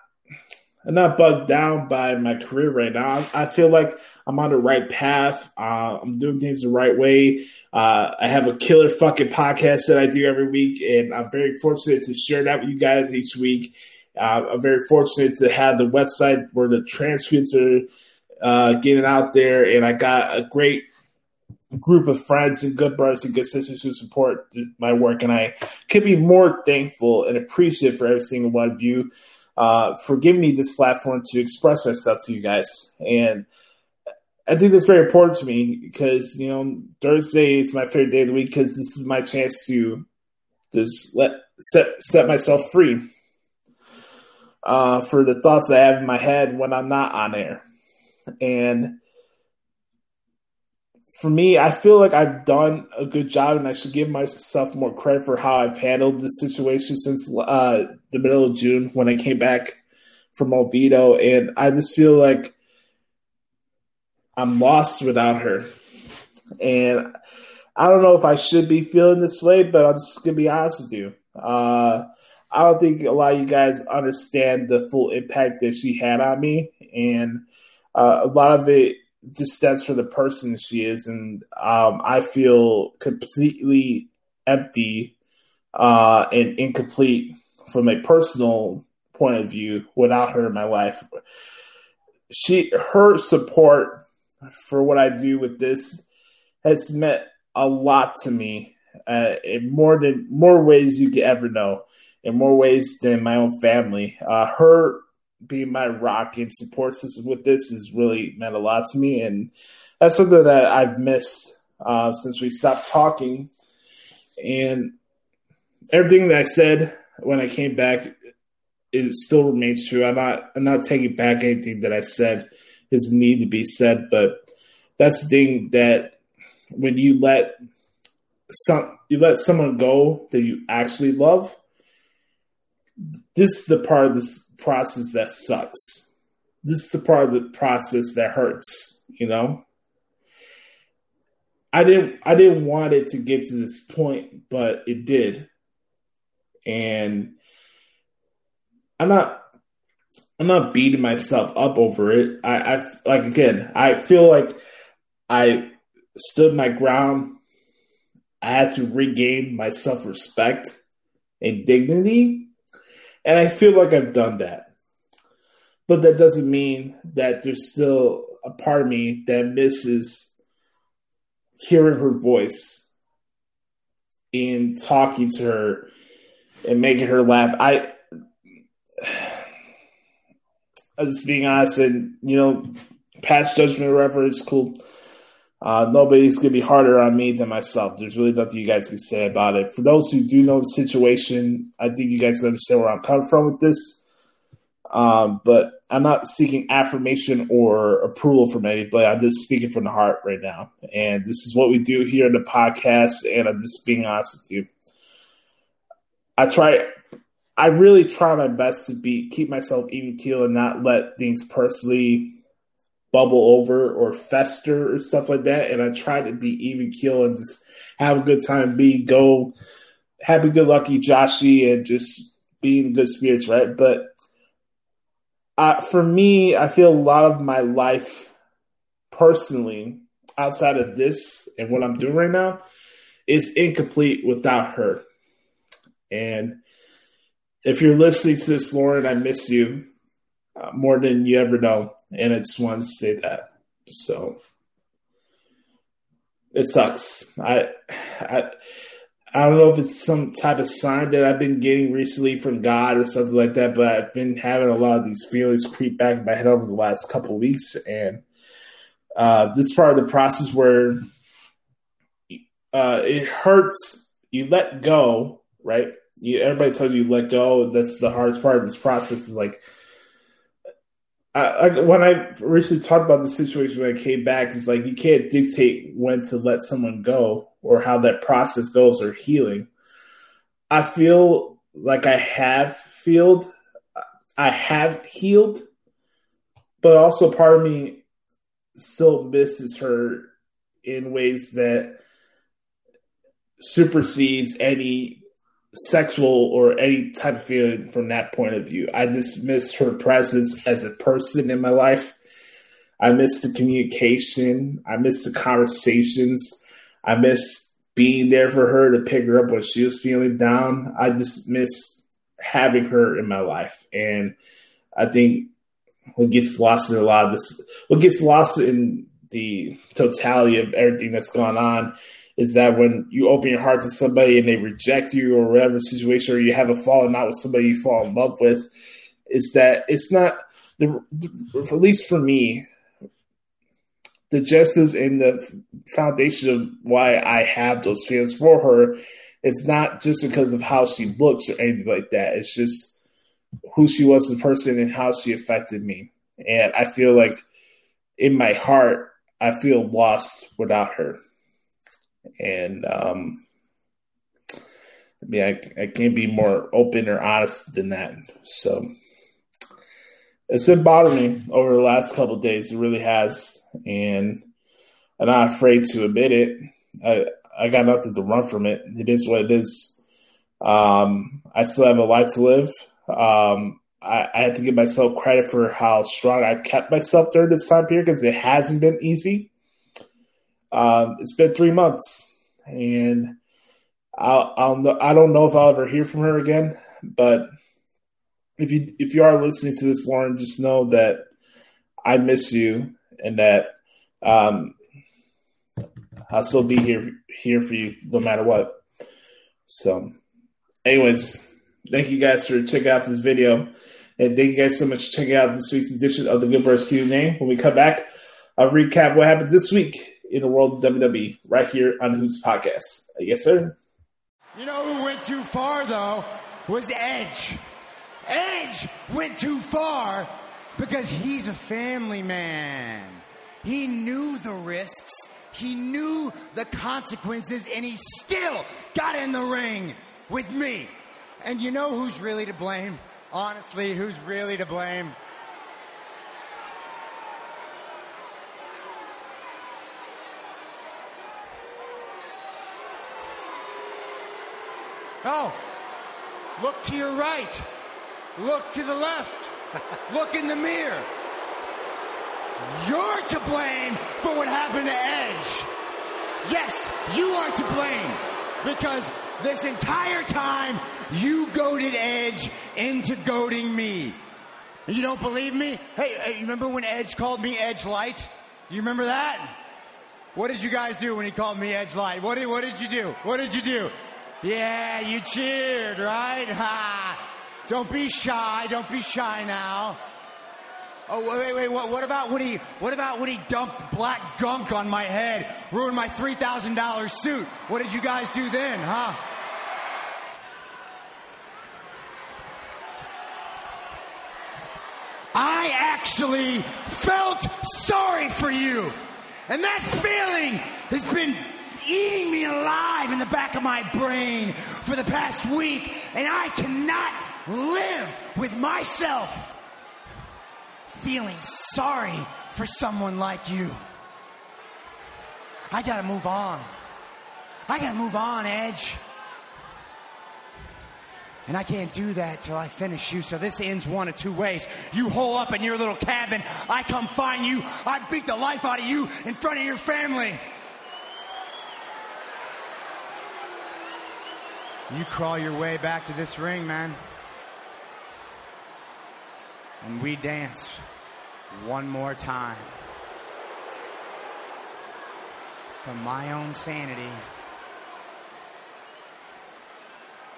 I'm not bugged down by my career right now. I, feel like I'm on the right path. Uh, I'm doing things the right way. Uh, I have a killer fucking podcast that I do every week, and I'm very fortunate to share that with you guys each week. Uh, I'm very fortunate to have the website where the transcripts are uh, getting out there, and I got a great group of friends and good brothers and good sisters who support my work, and I could be more thankful and appreciative for every single one of you uh, for giving me this platform to express myself to you guys. And I think that's very important to me because you know Thursday is my favorite day of the week because this is my chance to just let set set myself free uh, for the thoughts I have in my head when I'm not on air. And for me, I feel like I've done a good job, and I should give myself more credit for how I've handled this situation since uh, the middle of June when I came back from Oviedo, and I just feel like I'm lost without her, and I don't know if I should be feeling this way, but I'm just gonna be honest with you. Uh, I don't think a lot of you guys understand the full impact that she had on me, and uh, a lot of it just stems for the person she is, and um, I feel completely empty uh, and incomplete from a personal point of view without her in my life. She, her support for what I do with this has meant a lot to me uh, in more than more ways you could ever know, in more ways than my own family. Uh, her being my rock and support system with this has really meant a lot to me, and that's something that I've missed uh, since we stopped talking. And everything that I said when I came back, it still remains true. I'm not I'm not taking back anything that I said is need to be said, but that's the thing that when you let some you let someone go that you actually love, this is the part of this process that sucks. This is the part of the process that hurts, you know? I didn't I didn't want it to get to this point, but it did. And I'm not I'm not beating myself up over it. I, I like again, I feel like I stood my ground. I had to regain my self respect and dignity. And I feel like I've done that. But that doesn't mean that there's still a part of me that misses hearing her voice and talking to her and making her laugh. I I'm just being honest and you know, past judgment or whatever is cool. Uh, nobody's gonna be harder on me than myself. There's really nothing you guys can say about it. For those who do know the situation, I think you guys can understand where I'm coming from with this. Um, but I'm not seeking affirmation or approval from anybody. I'm just speaking from the heart right now, and this is what we do here in the podcast. And I'm just being honest with you. I try. I really try my best to be keep myself even keel and not let things personally bubble over or fester or stuff like that. And I try to be even keel and just have a good time, be go happy good lucky Joshie and just be in good spirits, right? But uh, for me, I feel a lot of my life personally outside of this and what I'm doing right now is incomplete without her. And if you're listening to this, Lauren, I miss you uh, more than you ever know and I just wanted to say that. So it sucks. I, I, I don't know if it's some type of sign that I've been getting recently from God or something like that, but I've been having a lot of these feelings creep back in my head over the last couple weeks, and uh, this part of the process where uh, it hurts. You let go, right? You, everybody tells you let go. That's the hardest part of this process. Is like I, I, when I originally talked about the situation when I came back, it's like you can't dictate when to let someone go or how that process goes or healing. I feel like I have healed, I have healed, but also part of me still misses her in ways that supersedes any sexual or any type of feeling from that point of view. I miss her presence as a person in my life. I miss the communication. I miss the conversations. I miss being there for her to pick her up when she was feeling down. I just miss having her in my life. And I think what gets lost in a lot of this, what gets lost in the totality of everything that's going on is that when you open your heart to somebody and they reject you or whatever situation, or you have a falling out with somebody you fall in love with, is that it's not the, at least for me, the justice and the foundation of why I have those feelings for her it's not just because of how she looks or anything like that. It's just who she was as a person and how she affected me. And I feel like in my heart, I feel lost without her. And um, I mean, I, I can't be more open or honest than that. So it's been bothering me over the last couple days. It really has, and I'm not afraid to admit it. I I got nothing to run from it. It is what it is. Um, I still have a life to live. Um, I, I have to give myself credit for how strong I've kept myself during this time period because it hasn't been easy. Um, it's been three months, and I'll, I'll I don't know if I'll ever hear from her again. But if you if you are listening to this, Lauren, just know that I miss you and that um, I'll still be here here for you no matter what. So, anyways, thank you guys for checking out this video. And thank you guys so much for checking out this week's edition of the Good Brothers Q&A. When we come back, I'll recap what happened this week in the world of WWE right here on Hoots Podcast. Yes, sir.
You know who went too far though was Edge. Edge went too far because he's a family man. He knew the risks. He knew the consequences and he still got in the ring with me. And you know who's really to blame? Honestly, who's really to blame? Oh, look to your right. Look to the left. look in the mirror. You're to blame for what happened to Edge. Yes, you are to blame because this entire time you goaded Edge into goading me. You don't believe me? Hey, hey, you remember when Edge called me Edge Light? You remember that? What did you guys do when he called me Edge Light? What did, what did you do? What did you do? Yeah, you cheered, right? Ha! Don't be shy. Don't be shy now. Oh wait, wait, what, what about when he? What about when he dumped black gunk on my head, ruined my three thousand dollars suit? What did you guys do then, huh? I actually felt sorry for you, and that feeling has been eating me alive in the back of my brain for the past week, and I cannot live with myself feeling sorry for someone like you. I gotta move on. I gotta move on, Edge. And I can't do that till I finish you. So this ends one of two ways. You hole up in your little cabin. I come find you. I beat the life out of you in front of your family. You crawl your way back to this ring, man. And we dance one more time. For my own sanity,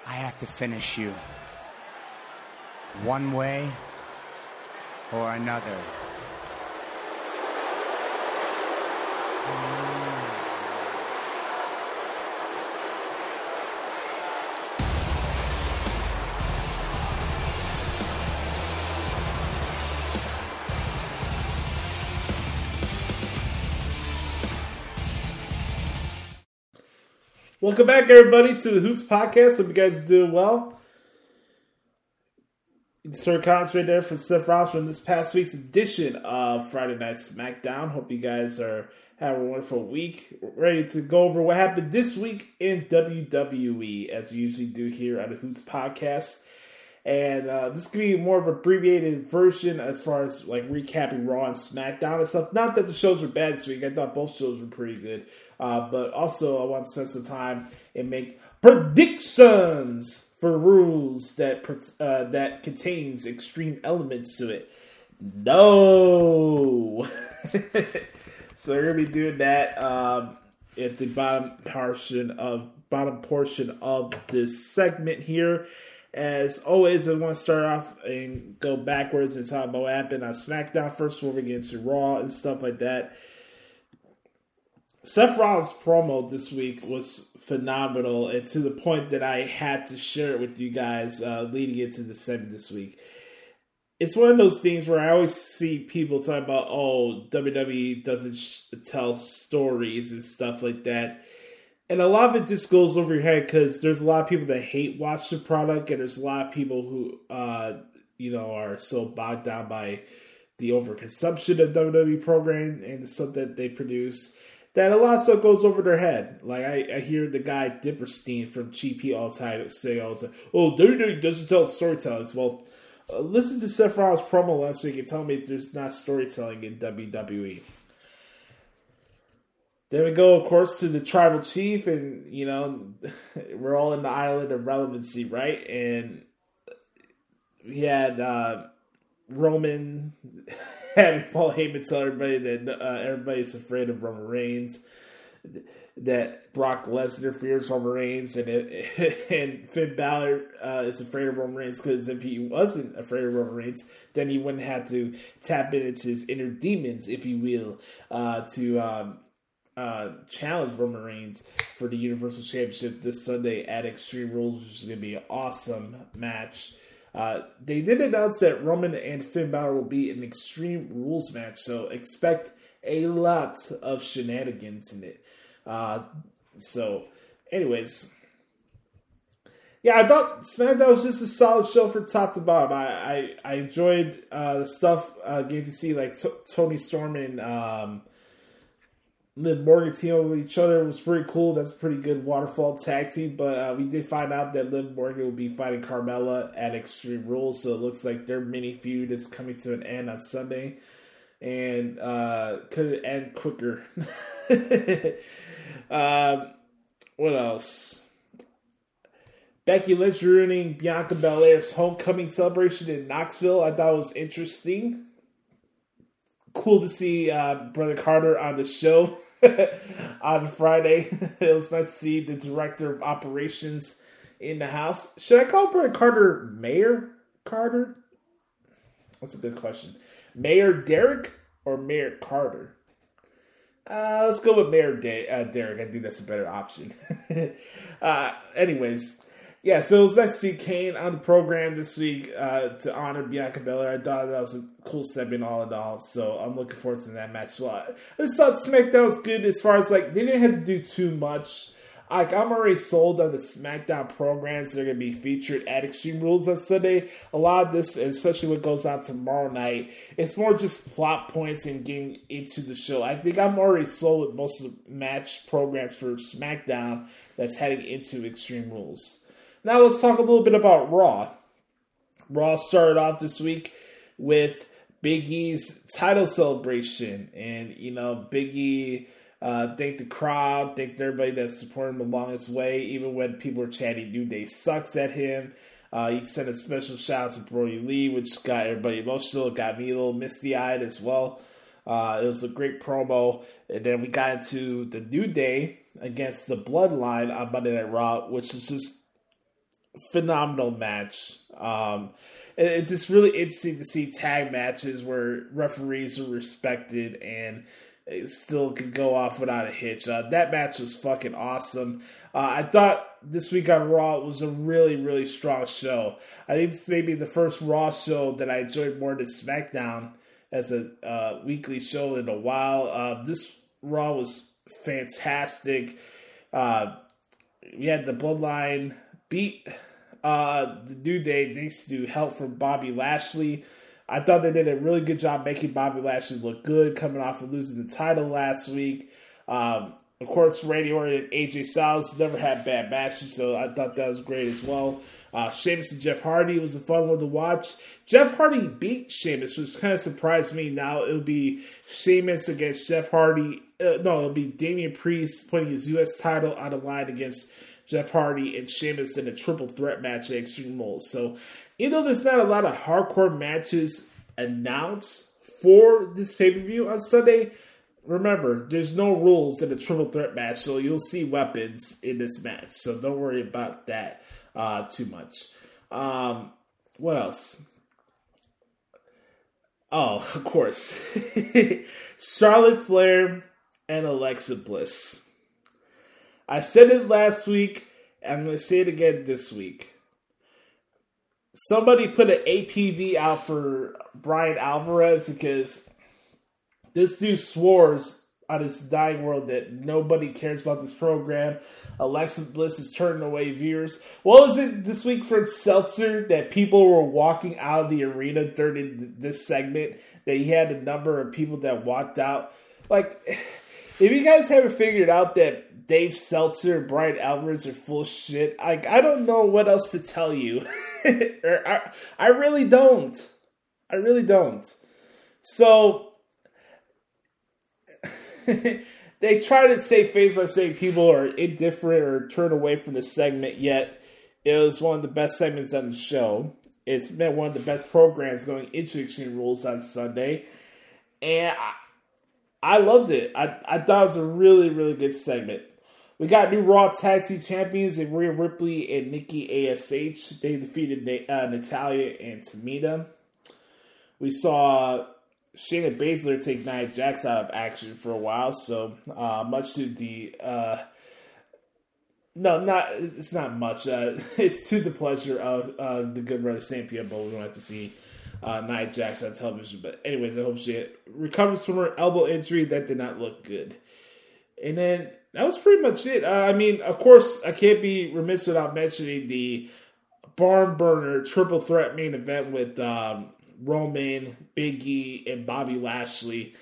I have to finish you. One way or another.
Welcome back, everybody, to the Hoots Podcast. Hope you guys are doing well. Insert comments right there from Seth Rollins from this past week's edition of Friday Night SmackDown. Hope you guys are having a wonderful week. Ready to go over what happened this week in WWE, as we usually do here on the Hoots Podcast. And uh, this could be more of an abbreviated version as far as like recapping Raw and SmackDown and stuff. Not that the shows were bad this week. I thought both shows were pretty good. Uh, but also, I want to spend some time and make predictions for rules that uh, that contains extreme elements to it. No. so we're gonna be doing that um, at the bottom portion of bottom portion of this segment here. As always, I want to start off and go backwards and talk about what happened on SmackDown first before we get into Raw and stuff like that. Seth Rollins' promo this week was phenomenal, and to the point that I had to share it with you guys uh, leading into the segment this week. it's one of those things where I always see people talk about, oh, WWE doesn't sh- tell stories and stuff like that. And a lot of it just goes over your head because there's a lot of people that hate watch the product, and there's a lot of people who, uh, you know, are so bogged down by the overconsumption of WWE programming and the stuff that they produce that a lot of stuff goes over their head. Like I, I hear the guy Dipperstein from GP all time say all the time, "Oh, WWE doesn't tell storytelling." Well, uh, listen to Seth Rollins' promo last week and tell me there's not storytelling in WWE. Then we go, of course, to the tribal chief, and you know, we're all in the island of relevancy, right? And we had uh, Roman having Paul Heyman tell everybody that uh, everybody's afraid of Roman Reigns, that Brock Lesnar fears Roman Reigns, and it, and Finn Balor uh, is afraid of Roman Reigns because if he wasn't afraid of Roman Reigns, then he wouldn't have to tap into his inner demons, if you will, uh, to. Um, uh, challenge for Marines for the Universal Championship this Sunday at Extreme Rules, which is going to be an awesome match. Uh, they did announce that Roman and Finn Balor will be an Extreme Rules match, so expect a lot of shenanigans in it. Uh, so, anyways, yeah, I thought SmackDown was just a solid show from top to bottom. I I, I enjoyed uh, the stuff uh, getting to see like T- Toni Storm and um, Liv Morgan team with each other was pretty cool. That's a pretty good waterfall tag team. But uh, we did find out that Liv Morgan will be fighting Carmella at Extreme Rules, so it looks like their mini feud is coming to an end on Sunday, and uh, could end quicker. um, what else? Becky Lynch ruining Bianca Belair's homecoming celebration in Knoxville. I thought was interesting. Cool to see uh, Brother Carter on the show. on Friday. it was nice to see the director of operations in the house. Should I call Brett Carter Mayor Carter? That's a good question. Mayor Derek or Mayor Carter? Uh, let's go with Mayor De- uh, Derek. I think that's a better option. uh, anyways, yeah, so it was nice to see Kane on the program this week uh, to honor Bianca Belair. I thought that was a cool segment all in all, so I'm looking forward to that match. So I, I thought SmackDown was good as far as like they didn't have to do too much. Like I'm already sold on the SmackDown programs that are going to be featured at Extreme Rules on Sunday. A lot of this, especially what goes on tomorrow night, it's more just plot points and getting into the show. I think I'm already sold with most of the match programs for SmackDown that's heading into Extreme Rules. Now let's talk a little bit about Raw. Raw started off this week with Big E's title celebration, and you know Big E uh, thanked the crowd, thanked everybody that supported him along his way, even when people were chanting "New Day sucks" at him. Uh, he sent a special shout out to Brodie Lee, which got everybody emotional. Got me a little misty eyed as well. Uh, it was a great promo, and then we got into the New Day against the Bloodline on Monday Night Raw, which is just phenomenal match. Um, it's just really interesting to see tag matches where referees are respected and still can go off without a hitch. Uh, that match was fucking awesome. Uh, I thought this week on Raw was a really, really strong show. I think this may be the first Raw show that I enjoyed more than SmackDown as a uh, weekly show in a while. Uh, this Raw was fantastic. Uh, we had the Bloodline beat uh, the New Day needs to help from Bobby Lashley. I thought they did a really good job making Bobby Lashley look good coming off of losing the title last week. Um, of course, Randy Orton and AJ Styles never had bad matches, so I thought that was great as well. Uh, Sheamus and Jeff Hardy was a fun one to watch. Jeff Hardy beat Sheamus, which kind of surprised me. Now it'll be Sheamus against Jeff Hardy. Uh, no, it'll be Damian Priest putting his U.S. title on the line against Jeff Hardy and Sheamus in a triple threat match at Extreme Rules. So, even though there's not a lot of hardcore matches announced for this pay per view on Sunday, remember, there's no rules in a triple threat match, so you'll see weapons in this match. So don't worry about that uh, too much. Um, what else? Oh, of course. Charlotte Flair and Alexa Bliss. I said it last week, and I'm going to say it again this week. somebody put an APB out for Bryan Alvarez because this dude swores on his dying world that nobody cares about this program. Alexa Bliss is turning away viewers. What was it this week from Meltzer that people were walking out of the arena during this segment? That he had a number of people that walked out. Like, if you guys haven't figured out that Dave Meltzer Bryan Alvarez are full shit, like I don't know what else to tell you. I, I really don't. I really don't. So they try to save face by saying people are indifferent or turn away from the segment, yet it was one of the best segments on the show. It's been one of the best programs going into Extreme Rules on Sunday. And I, I loved it. I, I thought it was a really, really good segment. We got new Raw Tag Team Champions in Rhea Ripley and Nikki ASH. They defeated uh, Natalya and Tamina. We saw Shayna Baszler take Nia Jax out of action for a while, so uh, much to the uh, no, not it's not much. Uh, it's to the pleasure of uh, the good brother Stampede, but we don't have to see uh, Nia Jax on television. But anyways, I hope she recovers from her elbow injury. That did not look good. And then that was pretty much it. Uh, I mean, of course, I can't be remiss without mentioning the barn burner triple threat main event with um, Roman, Biggie, and Bobby Lashley.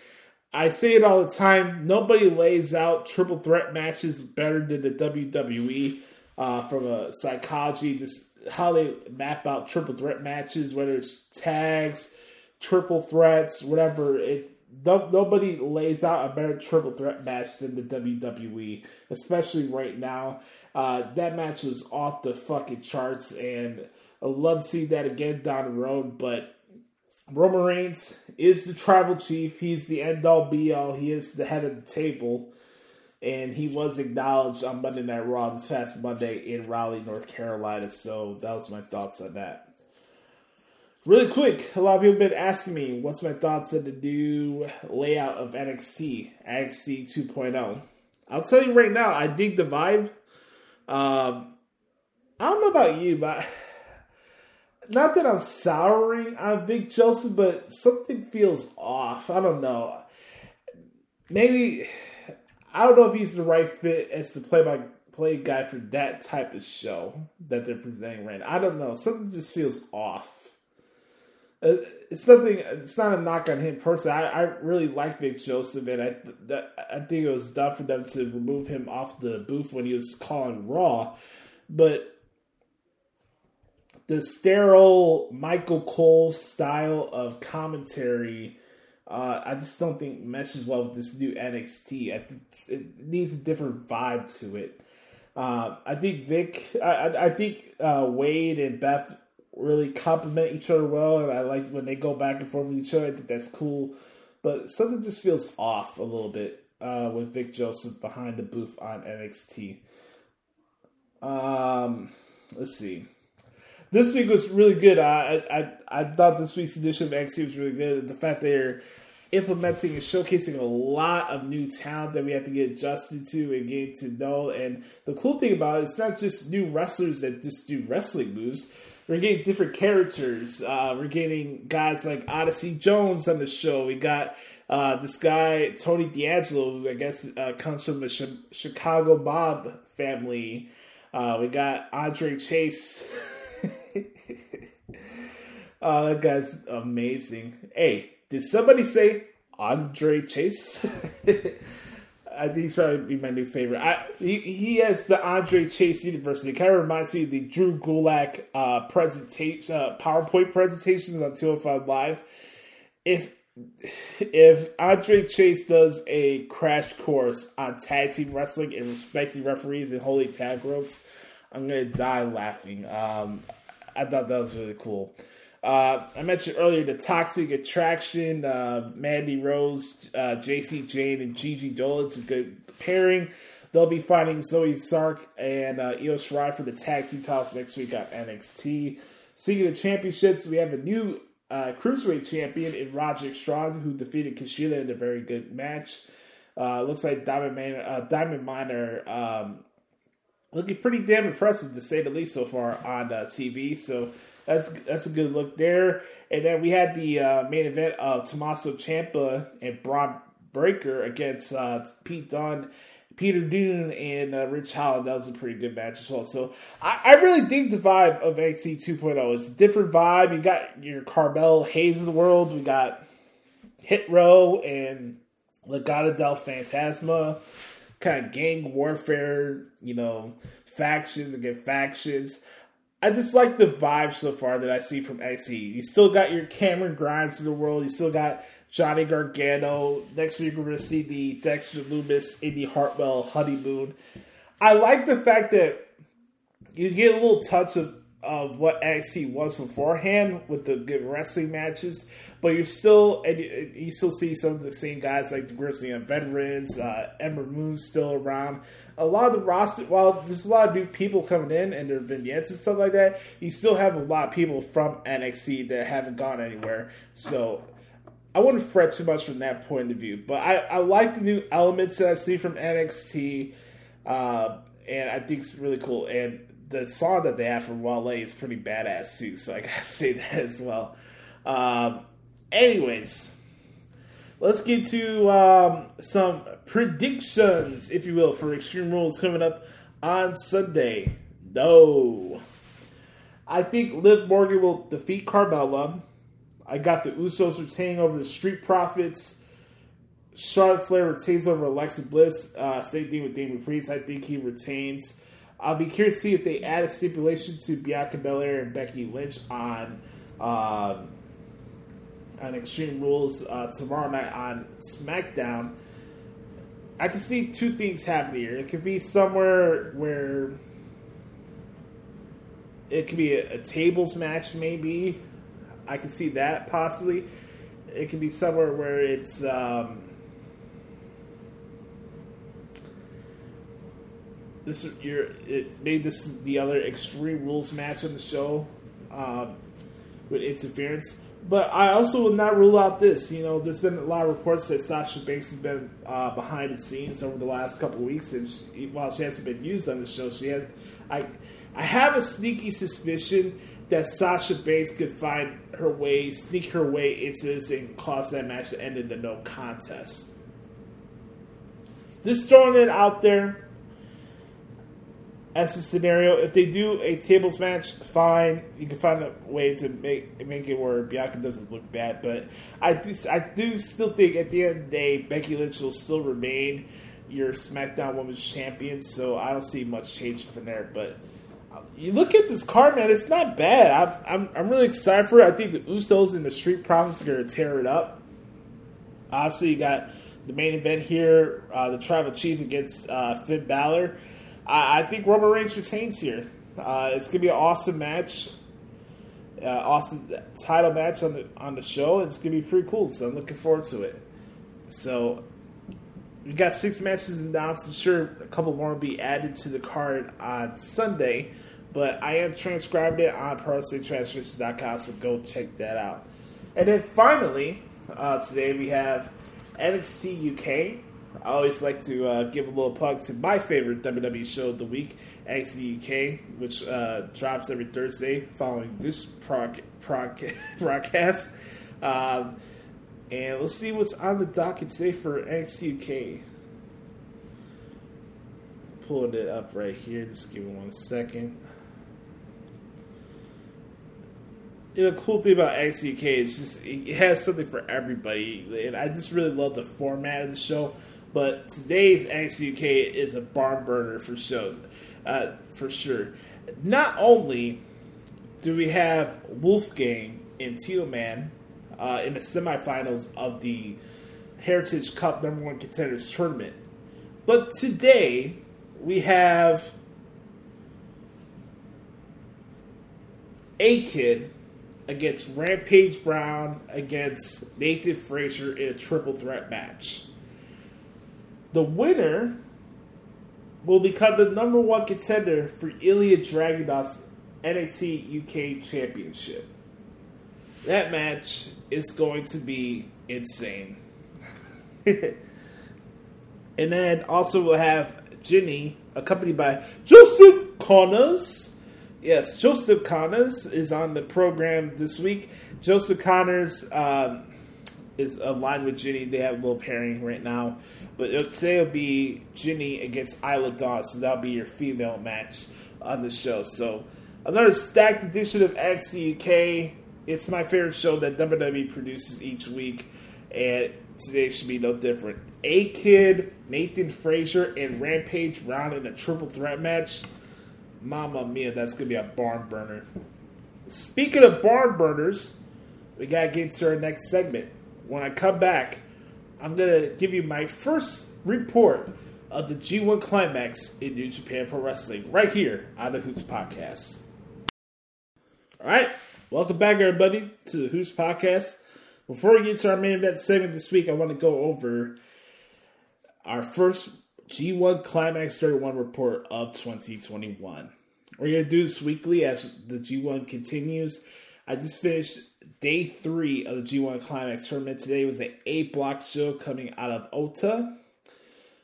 I say it all the time. Nobody lays out triple threat matches better than the WWE uh, from a psychology, just how they map out triple threat matches, whether it's tags, triple threats, whatever. It nobody lays out a better triple threat match than the WWE, especially right now. Uh, that match was off the fucking charts, and I'd love to see that again down the road. But Roman Reigns is the tribal chief. He's the end all be all. He is the head of the table. And he was acknowledged on Monday Night Raw this past Monday in Raleigh, North Carolina. So that was my thoughts on that. Really quick, a lot of people have been asking me what's my thoughts on the new layout of NXT, NXT 2.0. I'll tell you right now, I dig the vibe. Um, I don't know about you, but not that I'm souring on Vic Joseph, but something feels off. I don't know. Maybe I don't know if he's the right fit as the play by play guy for that type of show that they're presenting right now. I don't know. Something just feels off. Uh, it's nothing. It's not a knock on him personally. I, I really like Vic Joseph, and I I think it was done for them to remove him off the booth when he was calling Raw, but the sterile Michael Cole style of commentary, uh, I just don't think meshes well with this new NXT. I it needs a different vibe to it. Uh, I think Vic, I, I think uh, Wade and Beth really complement each other well, and I like when they go back and forth with each other. I think that's cool, but something just feels off a little bit uh, with Vic Joseph behind the booth on NXT. Um, let's see this week was really good. I, I I thought this week's edition of XT was really good. The fact they're implementing and showcasing a lot of new talent that we have to get adjusted to and get to know. And the cool thing about it, it's not just new wrestlers that just do wrestling moves. We're getting different characters. Uh, we're getting guys like Odyssey Jones on the show. We got uh, this guy Tony D'Angelo, who I guess uh, comes from the Ch- Chicago Mob family. Uh, we got Andre Chase. oh, that guy's amazing. Hey, did somebody say Andre Chase? I think he's probably be my new favorite. I, he, he has the Andre Chase University. It kind of reminds me of the Drew Gulak uh, presentation, uh, PowerPoint presentations on 205 Live. If if Andre Chase does a crash course on tag team wrestling and respecting referees and holy tag ropes, I'm gonna die laughing. Um, I thought that was really cool. Uh, I mentioned earlier the Toxic Attraction, uh, Mandy Rose, uh, Jacy Jayne, and Gigi Dolin's a good pairing. They'll be fighting Zoey Stark and uh, Io Shirai for the tag team titles next week on NXT. Speaking of championships, we have a new uh, cruiserweight champion in Roderick Strong, who defeated Kushida in a very good match. Uh, looks like Diamond, Man, uh, Diamond Miner um, looking pretty damn impressive to say the least so far on TV. So that's that's a good look there. And then we had the uh, main event of Tommaso Ciampa and Bron Breakker against uh, Pete Dunne, Peter Dunne, and uh, Ridge Holland. That was a pretty good match as well. So I, I really think the vibe of NXT 2.0 is a different vibe. You got your Carmelo Hayes of the world. We got Hit Row and Legado del Fantasma, kind of gang warfare, you know, factions against factions. I just like the vibe so far that I see from NXT. You still got your Cameron Grimes in the world. You still got Johnny Gargano. Next week we're going to see the Dexter Lumis, Indi Hartwell honeymoon. I like the fact that you get a little touch of, of what NXT was beforehand with the good wrestling matches, but you're still and you, you still see some of the same guys like the Grizzly and veterans, uh, Ember Moon still around. A lot of the roster, while there's a lot of new people coming in and their vignettes and stuff like that, you still have a lot of people from NXT that haven't gone anywhere. So I wouldn't fret too much from that point of view. But I, I like the new elements that I see from NXT, uh, and I think it's really cool. And the song that they have from Wale is pretty badass too, so I gotta say that as well. Um, anyways, let's get to um, some predictions, if you will, for Extreme Rules coming up on Sunday. No. I think Liv Morgan will defeat Carmella. I got the Usos retaining over the Street Profits. Charlotte Flair retains over Alexa Bliss. Uh, same thing with Damien Priest. I think he retains. I'll be curious to see if they add a stipulation to Bianca Belair and Becky Lynch on um, on Extreme Rules uh, tomorrow night on SmackDown. I can see two things happening here. It could be somewhere where it could be a, a tables match, maybe. I can see that possibly. It could be somewhere where it's um, this. You're it made this the other Extreme Rules match on the show um, with interference. But I also will not rule out this. You know, there's been a lot of reports that Sasha Banks has been uh, behind the scenes over the last couple weeks, and she, while she hasn't been used on the show, she has. I, I have a sneaky suspicion that Sasha Banks could find her way, sneak her way into this, and cause that match to end in a no contest. Just throwing it out there as a scenario. If they do a tables match, fine. You can find a way to make make it where Bianca doesn't look bad. But I do, I do still think at the end of the day, Becky Lynch will still remain your SmackDown Women's Champion. So I don't see much change from there. But uh, you look at this card, man. It's not bad. I'm I'm, I'm really excited for it. I think the Usos and the Street Profits are going to tear it up. Obviously, you got the main event here, uh, the Tribal Chief against uh, Finn Balor. I, I think Roman Reigns retains here. Uh, it's gonna be an awesome match, uh, awesome title match on the on the show. It's gonna be pretty cool. So I'm looking forward to it. So we got six matches announced. I'm sure a couple more will be added to the card on Sunday. But I am transcribed it on ProWrestlingTranscriptions.com, so go check that out. And then finally, uh, today we have NXT UK. I always like to uh, give a little plug to my favorite WWE show of the week, NXT UK, which uh, drops every Thursday following this prog- broadcast. Um, and let's see what's on the docket today for NXT UK. Pulling it up right here. Just give me one second. you know, cool thing about UK is just it has something for everybody, and I just really love the format of the show. But today's NXT UK is a barn burner for shows, uh, for sure. Not only do we have Wolfgang and Teoman uh, in the semifinals of the Heritage Cup Number One Contenders Tournament, but today we have A Kid against Rampage Brown against Nathan Frazer in a triple threat match. The winner will become the number one contender for Ilya Dragunov's NXT UK Championship. That match is going to be insane. and then also we'll have Jinny, accompanied by Joseph Connors, Yes, Joseph Connors is on the program this week. Joseph Connors um, is aligned with Jinny. They have a little pairing right now. But it'll, today will be Jinny against Isla Dawn, so that'll be your female match on the show. So another stacked edition of UK. It's my favorite show that WWE produces each week, and today should be no different. A Kid, Nathan Frazer, and Rampage Brown in a triple threat match. Mama mia, that's gonna be a barn burner. Speaking of barn burners, we gotta get to our next segment. When I come back, I'm gonna give you my first report of the G1 climax in New Japan Pro Wrestling right here on the Hoots Podcast. All right, welcome back, everybody, to the Hoots Podcast. Before we get to our main event segment this week, I want to go over our first G1 Climax 31 report of 2021. We're going to do this weekly as the G1 continues. I just finished day three of the G1 Climax tournament. Today was an eight block show coming out of Ota,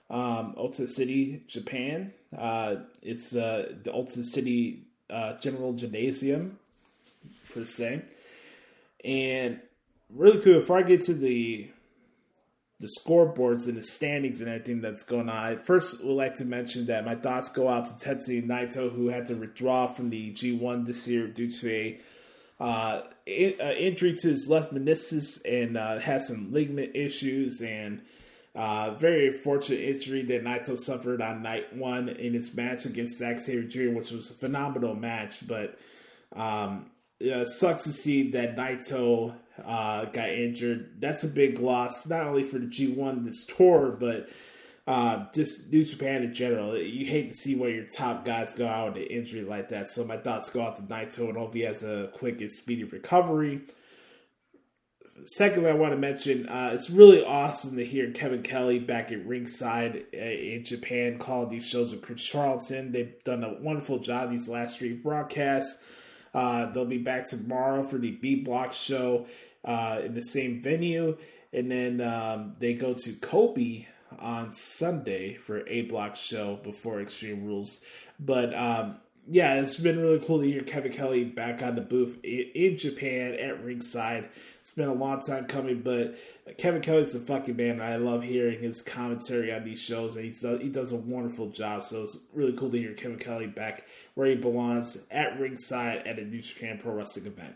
um, Ota City, Japan. Uh, it's uh, the Ota City uh, General Gymnasium, per se. And really cool. Before I get to the the scoreboards and the standings and everything that's going on, I first would like to mention that my thoughts go out to Tetsuya Naito, who had to withdraw from the G1 this year due to a uh, uh, injury to his left meniscus and uh, has some ligament issues and uh, very fortunate injury that Naito suffered on night one in his match against Zack Sabre Jr., which was a phenomenal match. But um, it sucks to see that Naito uh, got injured. That's a big loss, not only for the G1 this tour, but uh, just New Japan in general. You hate to see one of your top guys go out with an injury like that. So my thoughts go out to Naito and hope he has a quick and speedy recovery. Secondly, I want to mention uh, it's really awesome to hear Kevin Kelly back at ringside uh, in Japan calling these shows with Chris Charlton. They've done a wonderful job these last three broadcasts. Uh, they'll be back tomorrow for the B Block show uh, in the same venue. And then um, they go to Kobe on Sunday for A Block show before Extreme Rules. But um, yeah, it's been really cool to hear Kevin Kelly back on the booth in Japan at ringside. It's been a long time coming, but Kevin Kelly's a fucking man. I love hearing his commentary on these shows, and he's, he does a wonderful job. So it's really cool to hear Kevin Kelly back where he belongs at ringside at a New Japan Pro Wrestling event.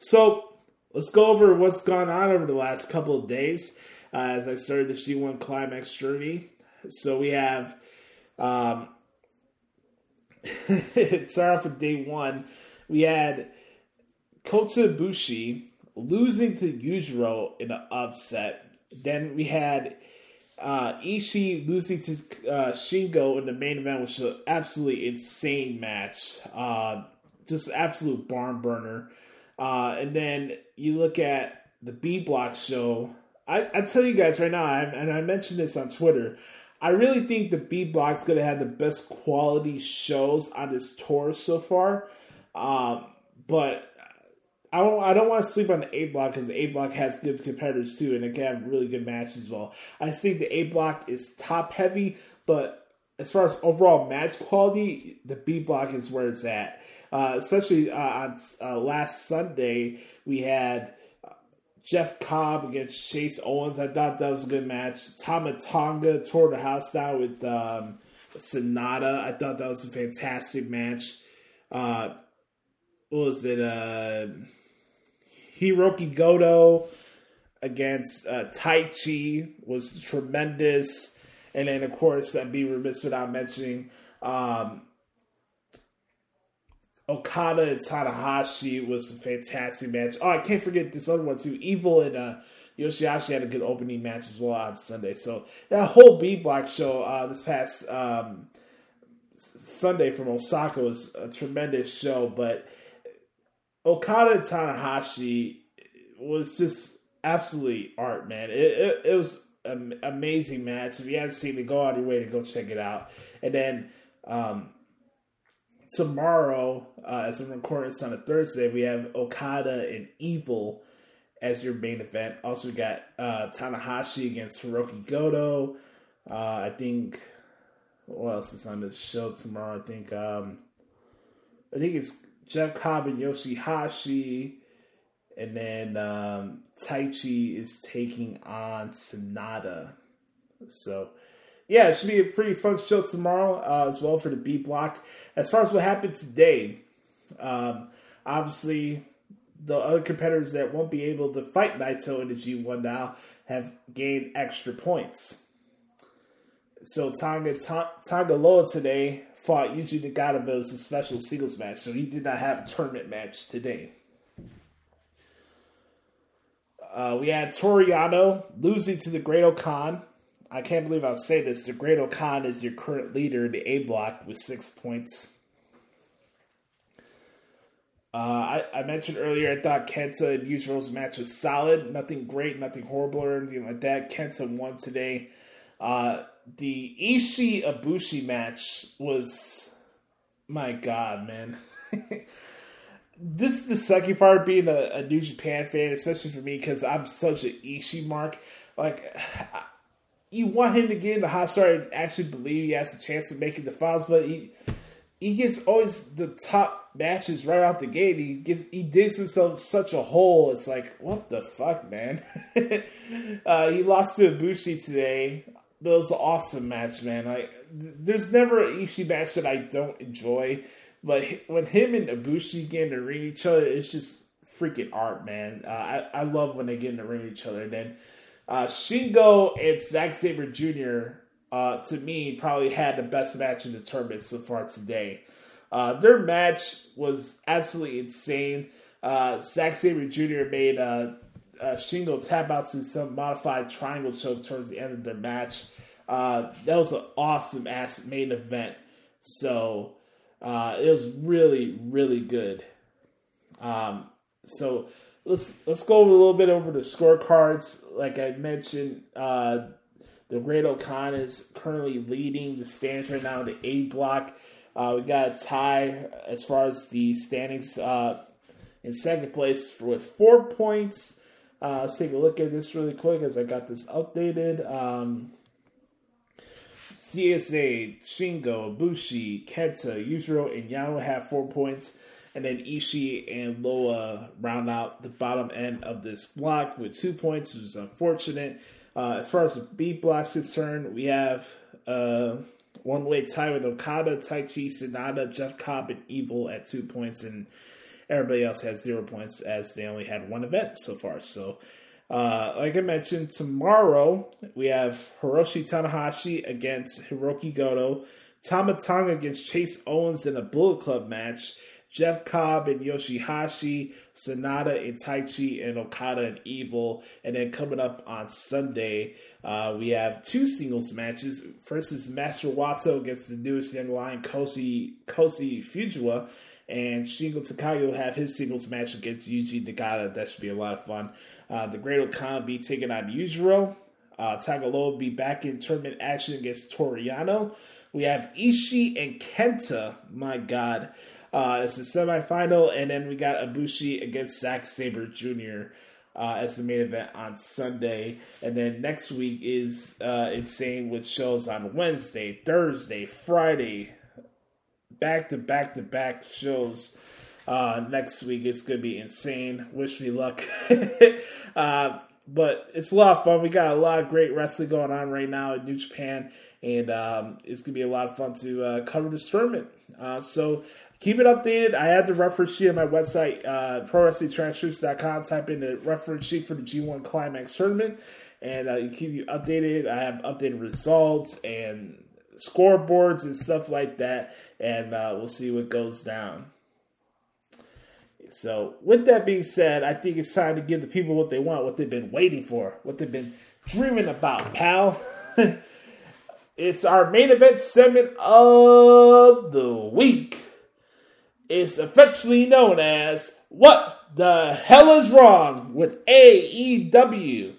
So let's go over what's gone on over the last couple of days as I started the G1 Climax journey. So we have. Um, start off with day one. We had Kota Ibushi losing to Yujiro in an upset. Then we had uh, Ishii losing to uh, Shingo in the main event, which was an absolutely insane match. Uh, just absolute barn burner. Uh, and then you look at the B Block show. I, I tell you guys right now, I, and I mentioned this on Twitter. I really think the B Block's going to have the best quality shows on this tour so far. Um, but I don't, I don't want to sleep on the A Block because the A Block has good competitors too, and it can have really good matches as well. I think the A Block is top heavy, but as far as overall match quality, the B Block is where it's at. Uh, especially uh, on uh, last Sunday, we had Jeff Cobb against Chase Owens. I thought that was a good match. Tama Tonga tore the house down with um, Sanada. I thought that was a fantastic match. Uh, what was it? Uh, Hiroki Goto against uh, Taichi was tremendous. And then, of course, I'd be remiss without mentioning um, Okada and Tanahashi was a fantastic match. Oh, I can't forget this other one too. Evil and uh, Yoshihashi had a good opening match as well on Sunday. So that whole B Block show uh, this past um, Sunday from Osaka was a tremendous show. But Okada and Tanahashi was just absolutely art, man. It, it, it was an amazing match. If you haven't seen it, go out of your way to go check it out. And then um, tomorrow, uh, as I'm recording this on a Thursday, we have Okada and Evil as your main event. Also, got uh, Tanahashi against Hiroki Goto. Uh, I think what else is on the show tomorrow? I think um, I think it's Jeff Cobb and Yoshihashi. And then um, Taichi is taking on Sanada. So, yeah, it should be a pretty fun show tomorrow uh, as well for the B block. As far as what happened today, um, obviously the other competitors that won't be able to fight Naito in the G1 now have gained extra points. So Tonga Ta- Tonga Loa today fought Yuji Nagata, but it was a special singles match, so he did not have a tournament match today. Uh, we had Toru Yano losing to the Great Khan. I can't believe I'll say this. The Great Khan is your current leader in the A block with six points. Uh, I, I mentioned earlier I thought Kenta and Yujiro's match was solid. Nothing great, nothing horrible or anything like that. Kenta won today. Uh, the Ishii Ibushi match was, my God, man. this is the sucky part being a, a New Japan fan, especially for me because I'm such an Ishii mark. Like, you want him to get in the hot start and actually believe he has a chance to make it the finals, but he he gets always the top matches right out the gate. He gets he digs himself such a hole. It's like what the fuck, man. uh, he lost to Ibushi today. It was an awesome match, man. Like there's never an Ishii match that I don't enjoy, but when him and Ibushi get in the ring each other, it's just freaking art, man. Uh, I I love when they get in the ring each other. Then uh, Shingo and Zack Sabre Jr. Uh, to me probably had the best match in the tournament so far today. Uh, their match was absolutely insane. Uh, Zack Sabre Jr. made uh, uh, Shingo tap out to some modified triangle choke towards the end of their match. Uh, that was an awesome ass main event. So it was really, really good. Um, so let's let's go a little bit over the scorecards. Like I mentioned, uh, the Great Khan is currently leading the standings right now in the A block. Uh, we got a tie as far as the standings uh, in second place with four points. Uh, let's take a look at this really quick as I got this updated. Um, CSA, Shingo, Bushi, Kenta, Yujiro, and Yano have four points. And then Ishii and Loa round out the bottom end of this block with two points, which is unfortunate. Uh, as far as the B is concerned, we have uh, one way tie with Okada, Taichi, Sanada, Jeff Cobb, and Evil at two points, and everybody else has zero points as they only had one event so far. So, uh, like I mentioned, tomorrow we have Hiroshi Tanahashi against Hiroki Goto, Tama Tonga against Chase Owens in a Bullet Club match. Jeff Cobb and Yoshihashi, Sanada and Taichi, and Okada and Evil. And then coming up on Sunday, uh, we have two singles matches. First is Master Wato against the newest young lion, Kosi, Kosi Fujiwa. And Shingo Takagi will have his singles match against Yuji Nagata. That should be a lot of fun. Uh, the Great will be taking on Yujiro. Uh, Tonga Loa will be back in tournament action against Toru Yano. We have Ishii and Kenta. My God. Uh, it's the semifinal, and then we got Ibushi against Zack Sabre Jr. Uh, as the main event on Sunday, and then next week is uh, insane with shows on Wednesday, Thursday, Friday, back to back to back shows. Uh, next week it's gonna be insane. Wish me luck. uh, but it's a lot of fun. We got a lot of great wrestling going on right now in New Japan, and um, it's gonna be a lot of fun to uh, cover this tournament. Uh, so keep it updated. I have the reference sheet on my website, uh, ProWrestlingTransfers.com. Type in the reference sheet for the G1 Climax tournament, and uh, keep you updated. I have updated results and scoreboards and stuff like that, and uh, we'll see what goes down. So, with that being said, I think it's time to give the people what they want, what they've been waiting for, what they've been dreaming about, pal. it's our main event segment of the week. It's affectionately known as What the Hell is Wrong with AEW.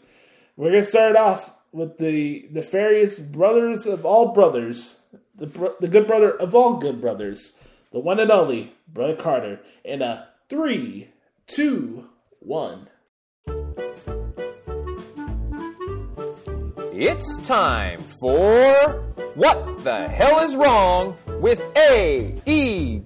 We're going to start off with the nefarious brothers of all brothers, the, bro- the good brother of all good brothers, the one and only Brother Carter, in a three, two, one.
It's time for What the Hell is Wrong with AEW?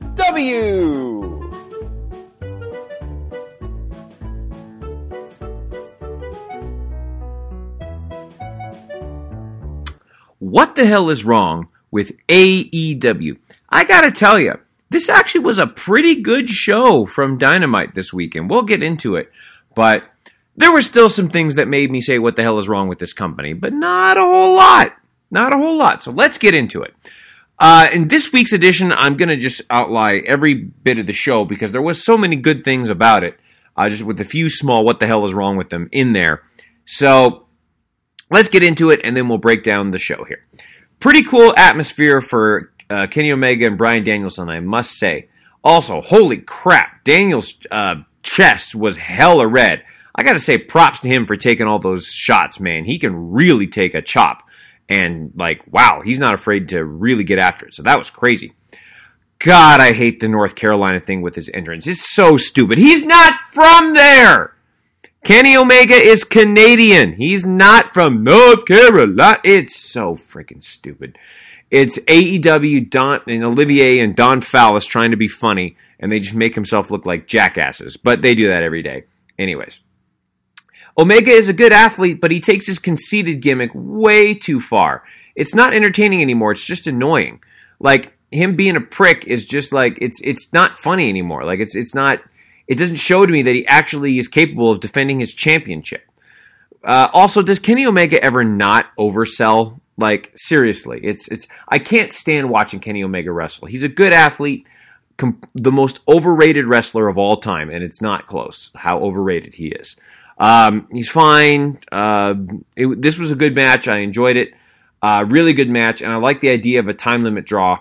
What the Hell is Wrong with AEW? I gotta tell you, this actually was a pretty good show from Dynamite this weekend. We'll get into it, but there were still some things that made me say, what the hell is wrong with this company? But not a whole lot. Not a whole lot. So let's get into it. Uh, in this week's edition, I'm going to just outline every bit of the show because there was so many good things about it, uh, just with a few small what the hell is wrong with them in there. So let's get into it and then we'll break down the show here. Pretty cool atmosphere for uh, Kenny Omega and Bryan Danielson, I must say. Also, holy crap, Daniel's uh, chest was hella red. I got to say, props to him for taking all those shots, man. He can really take a chop. And, like, wow, he's not afraid to really get after it. So that was crazy. God, I hate the North Carolina thing with his entrance. It's so stupid. He's not from there. Kenny Omega is Canadian. He's not from North Carolina. It's so freaking stupid. It's AEW Don and Olivier and Don Callis trying to be funny, and they just make himself look like jackasses. But they do that every day. Anyways. Omega is a good athlete, but he takes his conceited gimmick way too far. It's not entertaining anymore, it's just annoying. Like him being a prick is just like it's it's not funny anymore. Like it's it's not it doesn't show to me that he actually is capable of defending his championship. Uh, also, does Kenny Omega ever not oversell? Like seriously, it's it's I can't stand watching Kenny Omega wrestle. He's a good athlete, com- the most overrated wrestler of all time, and it's not close how overrated he is. Um, he's fine. Uh, it, this was a good match. I enjoyed it. Uh, really good match, and I like the idea of a time limit draw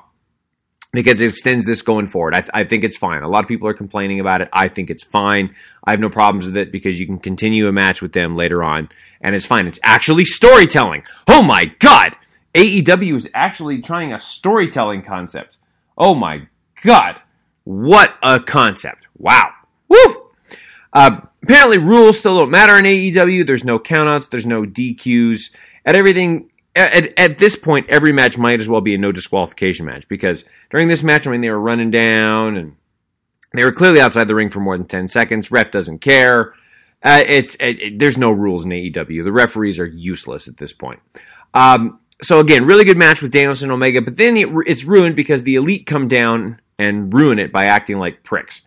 because it extends this going forward. I, th- I, think it's fine. A lot of people are complaining about it. I think it's fine. I have no problems with it because you can continue a match with them later on, and it's fine. It's actually storytelling. Oh my god! AEW is actually trying a storytelling concept. Oh my god! What a concept! Wow! Woo! Uh, apparently, rules still don't matter in AEW. There's no countouts. There's no DQs. At everything, at, at this point, every match might as well be a no disqualification match because during this match, I mean, they were running down and they were clearly outside the ring for more than 10 seconds. Ref doesn't care. Uh, it's it, it, there's no rules in AEW. The referees are useless at this point. Um, so again, really good match with Danielson Omega, but then it, it's ruined because the elite come down and ruin it by acting like pricks.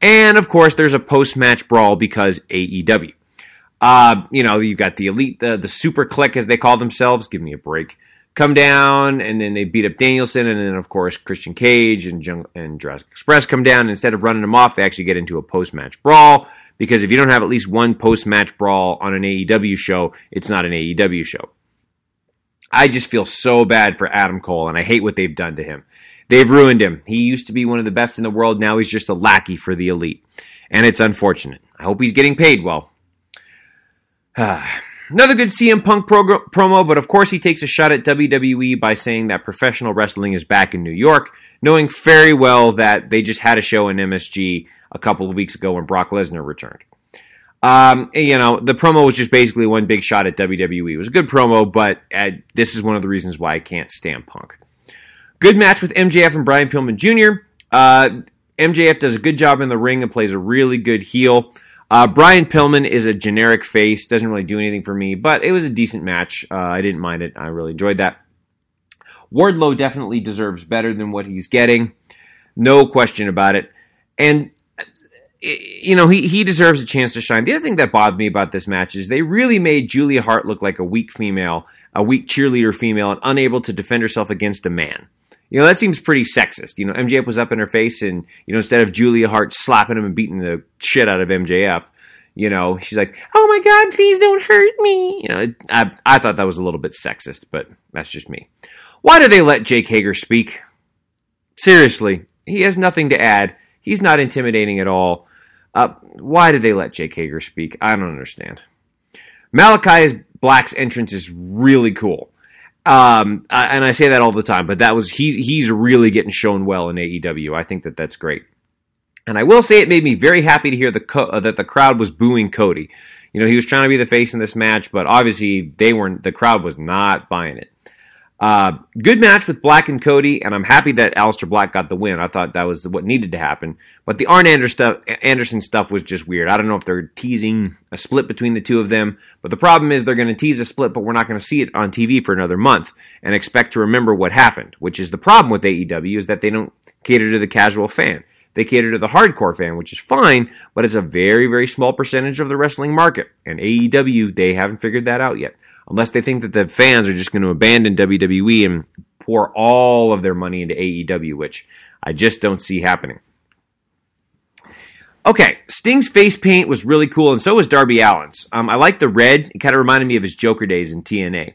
And of course, there's a post match brawl because AEW. Uh, you know, you've got the elite, the, the SuperKliq as they call themselves. Give me a break. Come down, and then they beat up Danielson, and then of course Christian Cage and Jung- and Jurassic Express come down. Instead of running them off, they actually get into a post match brawl because if you don't have at least one post match brawl on an AEW show, it's not an AEW show. I just feel so bad for Adam Cole, and I hate what they've done to him. They've ruined him. He used to be one of the best in the world. Now he's just a lackey for the elite. And it's unfortunate. I hope he's getting paid well. Another good CM Punk promo, but of course he takes a shot at WWE by saying that professional wrestling is back in New York, knowing very well that they just had a show in MSG a couple of weeks ago when Brock Lesnar returned. Um, you know, the promo was just basically one big shot at WWE. It was a good promo, but uh, this is one of the reasons why I can't stand Punk. Good match with MJF and Brian Pillman Jr. Uh, MJF does a good job in the ring and plays a really good heel. Uh, Brian Pillman is a generic face, doesn't really do anything for me, but it was a decent match. Uh, I didn't mind it. I really enjoyed that. Wardlow definitely deserves better than what he's getting. No question about it. And you know, he, he deserves a chance to shine. The other thing that bothered me about this match is they really made Julia Hart look like a weak female, a weak cheerleader female, and unable to defend herself against a man. You know, that seems pretty sexist. You know, MJF was up in her face, and, you know, instead of Julia Hart slapping him and beating the shit out of MJF, you know, she's like, oh my God, please don't hurt me. You know, I, I thought that was a little bit sexist, but that's just me. Why do they let Jake Hager speak? Seriously, he has nothing to add. He's not intimidating at all. Uh, why did they let Jake Hager speak? I don't understand. Malakai Black's entrance is really cool. Um, and I say that all the time, but that was he's he's really getting shown well in AEW. I think that that's great. And I will say it made me very happy to hear the co- uh, that the crowd was booing Cody. You know, he was trying to be the face in this match, but obviously they weren't. The crowd was not buying it. Uh, good match with Black and Cody, and I'm happy that Aleister Black got the win. I thought that was what needed to happen. But the Arn Anderson stuff, Anderson stuff was just weird. I don't know if they're teasing a split between the two of them, but the problem is they're going to tease a split, but we're not going to see it on TV for another month and expect to remember what happened. Which is the problem with AEW is that they don't cater to the casual fan. They cater to the hardcore fan, which is fine, but it's a very, very small percentage of the wrestling market. And AEW, they haven't figured that out yet unless they think that the fans are just going to abandon WWE and pour all of their money into AEW, which I just don't see happening. Okay, Sting's face paint was really cool, and so was Darby Allin's. Um, I like the red; it kind of reminded me of his Joker days in TNA.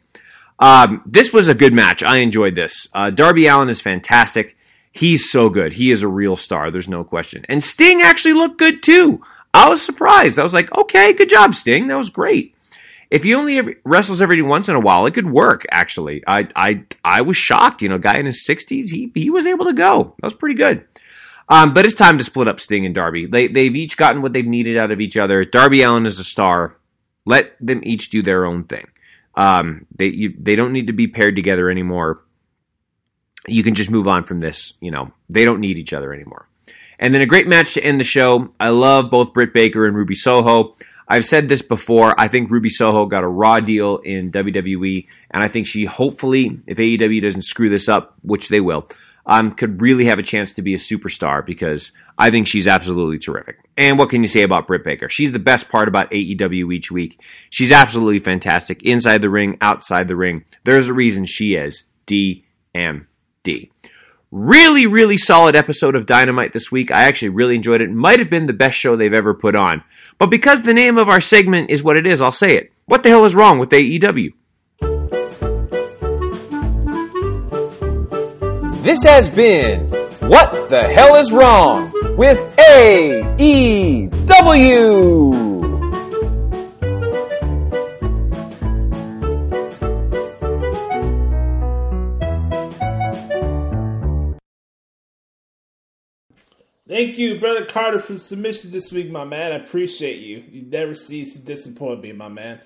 Um, this was a good match. I enjoyed this. Uh, Darby Allin is fantastic. He's so good. He is a real star. There's no question. And Sting actually looked good too. I was surprised. I was like, okay, good job, Sting. That was great if he only wrestles every once in a while, it could work. Actually, I I I was shocked. You know, guy in his sixties, he he was able to go. That was pretty good. Um, but it's time to split up Sting and Darby. They they've each gotten what they've needed out of each other. Darby Allin is a star. Let them each do their own thing. Um, they you, they don't need to be paired together anymore. You can just move on from this. You know, they don't need each other anymore. And then a great match to end the show. I love both Britt Baker and Ruby Soho. I've said this before. I think Ruby Soho got a raw deal in WWE, and I think she hopefully, if AEW doesn't screw this up, which they will, um, could really have a chance to be a superstar because I think she's absolutely terrific. And what can you say about Britt Baker? She's the best part about AEW each week. She's absolutely fantastic inside the ring, outside the ring. There's a reason she is DMD. Really, really solid episode of Dynamite this week. I actually really enjoyed it. Might have been the best show they've ever put on. But because the name of our segment is what it is, I'll say it. What the hell is wrong with AEW?
This has been What the Hell is Wrong with AEW.
Thank you, Brother Carter, for the submission this week, my man. I appreciate you. You never cease to disappoint me, my man.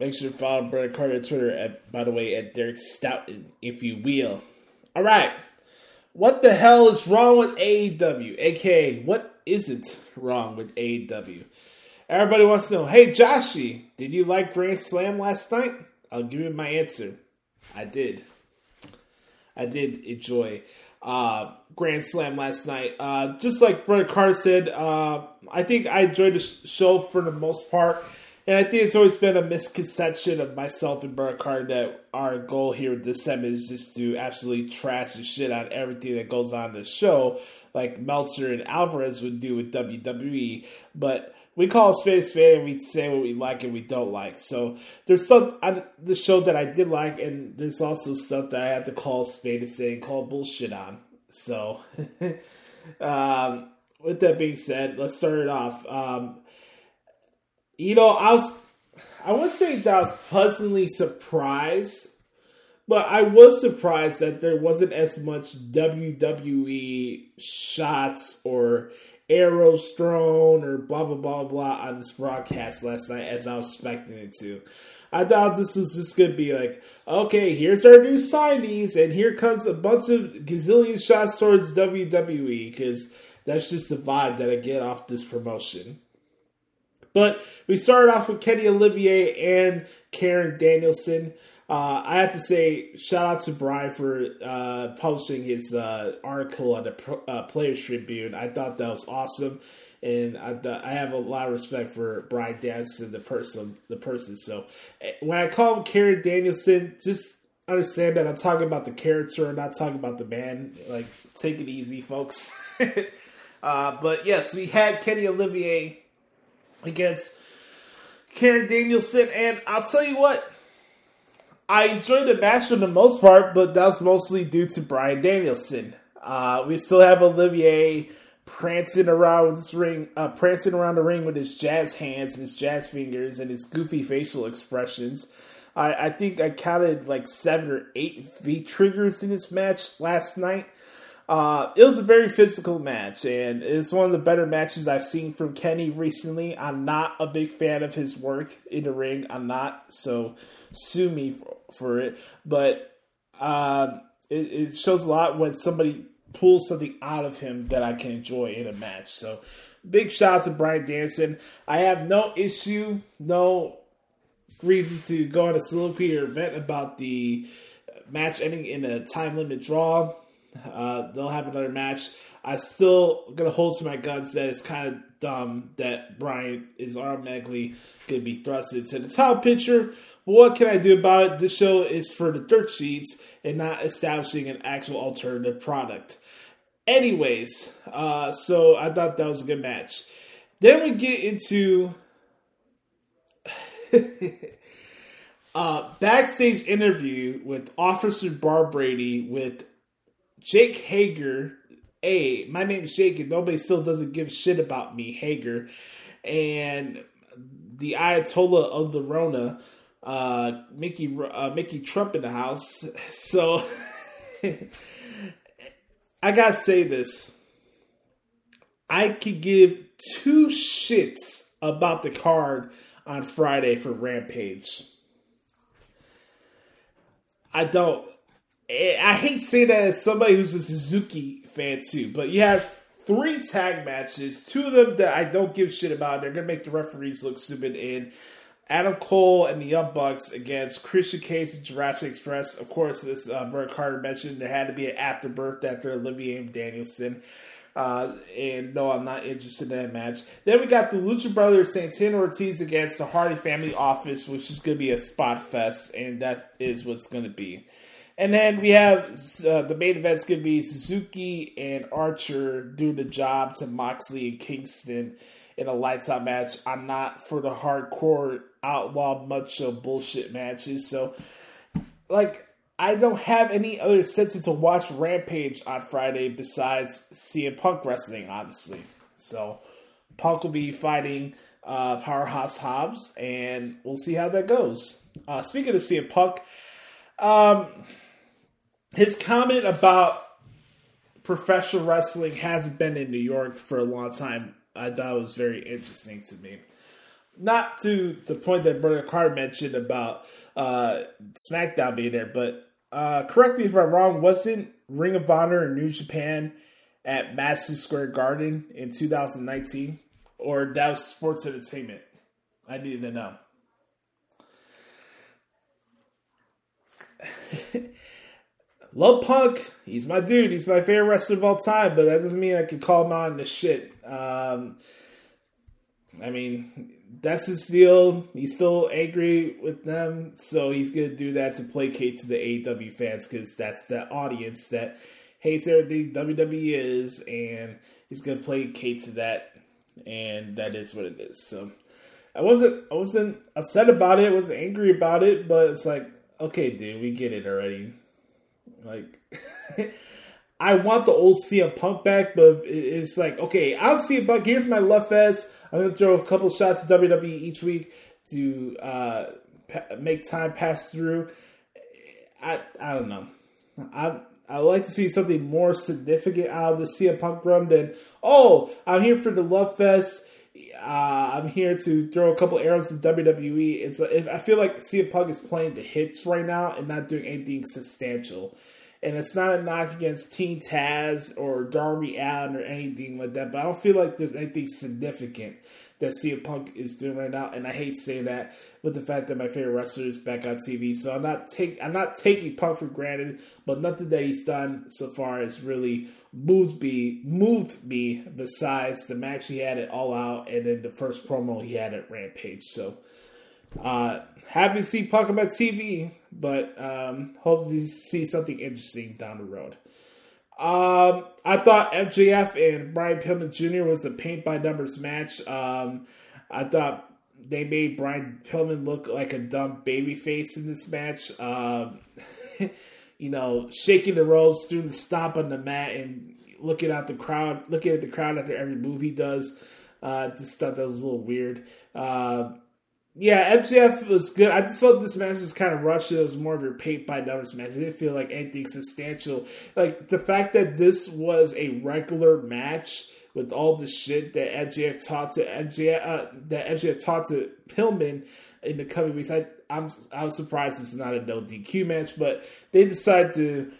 Make sure to follow Brother Carter on Twitter, at, by the way, at Derek Stoughton, if you will. All right. What the hell is wrong with AEW? AKA, what isn't wrong with AEW? Everybody wants to know, hey, Joshie, did you like Grand Slam last night? I'll give you my answer. I did. I did enjoy uh, Grand Slam last night. Uh, just like Brother Carter said, uh, I think I enjoyed the show for the most part. And I think it's always been a misconception of myself and Brother Carter that our goal here with this segment is just to absolutely trash the shit on everything that goes on the show, like Meltzer and Alvarez would do with WWE. But we call a spade a spade and we say what we like and we don't like. So there's some on the show that I did like, and there's also stuff that I had to call spade a spade and call bullshit on. So, um, with that being said, let's start it off. Um, you know, I was, I would say that I was pleasantly surprised, but I was surprised that there wasn't as much WWE shots or arrows thrown or blah blah blah blah on this broadcast last night as I was expecting it to. I thought this was just gonna be like, okay, here's our new signees, and here comes a bunch of gazillion shots towards WWE because that's just the vibe that I get off this promotion. But we started off with Kenny Olivier and Karen Danielson. Uh, I have to say, shout out to Bryan for uh, publishing his uh, article on the uh, Players Tribune. I thought that was awesome, and I, I have a lot of respect for Bryan Danielson, the person. The person. So eh, when I call him Karen Danielson, just understand that I'm talking about the character, I'm not talking about the man. Like, take it easy, folks. Uh, but yes, we had Kenny Olivier against Karen Danielson, and I'll tell you what I enjoyed the match for the most part, but that's mostly due to Bryan Danielson. Uh, we still have Olivier prancing around this ring, uh, prancing around the ring with his jazz hands and his jazz fingers and his goofy facial expressions. I, I think I counted like seven or eight V triggers in this match last night. Uh, it was a very physical match, and it's one of the better matches I've seen from Kenny recently. I'm not a big fan of his work in the ring. I'm not, so sue me for, for it. But um, it, it shows a lot when somebody pulls something out of him that I can enjoy in a match. So, big shout out to Bryan Danielson. I have no issue, no reason to go on a soliloquy or event about the match ending in a time limit draw. Uh, they'll have another match. I still gonna hold to my guns that it's kind of dumb that Bryan is automatically gonna be thrusted into the top picture. What can I do about it? This show is for the dirt sheets and not establishing an actual alternative product. Anyways, uh, so I thought that was a good match. Then we get into uh, backstage interview with Officer Barbrady with Jake Hager. Hey, my name is Jake, and nobody still doesn't give shit about me, Hager. And the Ayatollah of the Rona, uh, Mickey uh, Mickey Trump in the house. So I gotta say this. I could give two shits about the card on Friday for Rampage. I don't. I hate saying that as somebody who's a Suzuki fan too, but you have three tag matches, two of them that I don't give shit about. They're gonna make the referees look stupid. In Adam Cole and the Young Bucks against Christian Cage and Jurassic Express. Of course, this uh, Bert Carter mentioned there had to be an afterbirth after Olivia Danielson. Uh, and no, I'm not interested in that match. Then we got the Lucha Brothers Santana Ortiz against the Hardy Family Office, which is going to be a spot fest, and that is what's going to be. And then we have uh, the main event's going to be Suzuki and Archer doing the job to Moxley and Kingston in a lights out match. I'm not for the hardcore outlaw macho bullshit matches. So, like, I don't have any other sense to watch Rampage on Friday besides CM Punk wrestling, obviously. So, Punk will be fighting uh, Powerhouse Hobbs, and we'll see how that goes. Uh, speaking of CM Punk, um, his comment about professional wrestling hasn't been in New York for a long time. I thought was very interesting to me. Not to the point that Brother Carter mentioned about uh, SmackDown being there, but uh, correct me if I'm wrong. Wasn't Ring of Honor in New Japan at Madison Square Garden in 2019, or that was Sports Entertainment? I needed to know. Love Punk. He's my dude. He's my favorite wrestler of all time, but that doesn't mean I can call him on the shit. Um, I mean, that's his deal. He's still angry with them, so he's gonna do that to placate to the AEW fans because that's the audience that hates everything WWE is, and he's gonna placate to that, and that is what it is. So I wasn't, I wasn't upset about it. I wasn't angry about it, but it's like, okay, dude, we get it already. Like, I want the old CM Punk back, but it's like, okay, I'll see CM Punk. Here's my love fest. I'm gonna throw a couple shots to WWE each week to uh, pa- make time pass through. I I don't know. I I like to see something more significant out of the CM Punk run than oh I'm here for the love fest. Uh, I'm here to throw a couple arrows to WWE. It's if I feel like CM Punk is playing the hits right now and not doing anything substantial. And it's not a knock against Team Taz or Darby Allin or anything like that, but I don't feel like there's anything significant that CM Punk is doing right now. And I hate saying that with the fact that my favorite wrestler is back on TV. So I'm not take I'm not taking Punk for granted, but nothing that he's done so far has really moved me moved me besides the match he had it All Out and then the first promo he had at Rampage. So uh, happy to see Punk on TV, but um, hope to see something interesting down the road. Um, I thought MJF and Brian Pillman Jr. was a paint by numbers match. Um, I thought they made Brian Pillman look like a dumb baby face in this match. Um, you know, shaking the ropes, doing the stomp on the mat, and looking at the crowd, looking at the crowd after every move he does. Uh, this stuff that was a little weird. Uh, Yeah, MJF was good. I just felt this match was kind of rushed. It was more of your paint by numbers match. I didn't feel like anything substantial. Like the fact that this was a regular match with all the shit that MJF taught to MJF, uh, that MJF taught to Pillman in the coming weeks. I I'm I was surprised it's not a no DQ match, but they decided to.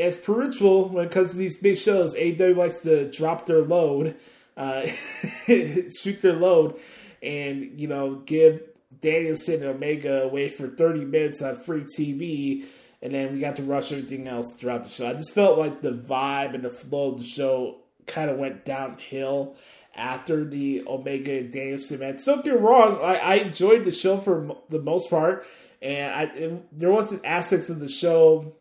As per ritual, when it comes to these big shows, AEW likes to drop their load, uh, shoot their load, and you know give Danielson and Omega away for 30 minutes on free TV, and then we got to rush everything else throughout the show. I just felt like the vibe and the flow of the show kind of went downhill after the Omega and Danielson match. Don't get wrong, I, I enjoyed the show for the most part, and I there wasn't aspects of the show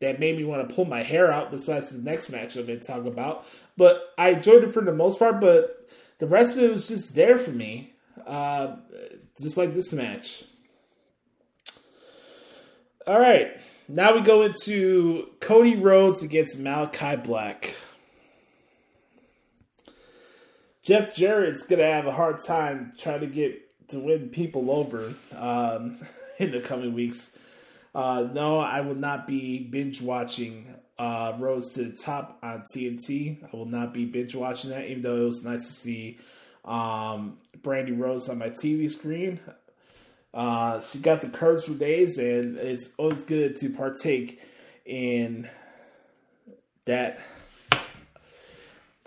that made me want to pull my hair out besides the next match I'm going to talk about. But I enjoyed it for the most part, but the rest of it was just there for me. Uh, just like this match. All right. Now we go into Cody Rhodes against Malakai Black. Jeff Jarrett's to have a hard time trying to get to win people over um, in the coming weeks. Uh, no, I will not be binge watching uh, Rhodes to the Top on TNT. I will not be binge watching that, even though it was nice to see um, Brandi Rhodes on my TV screen. Uh, she got the curves for days, and it's always good to partake in that.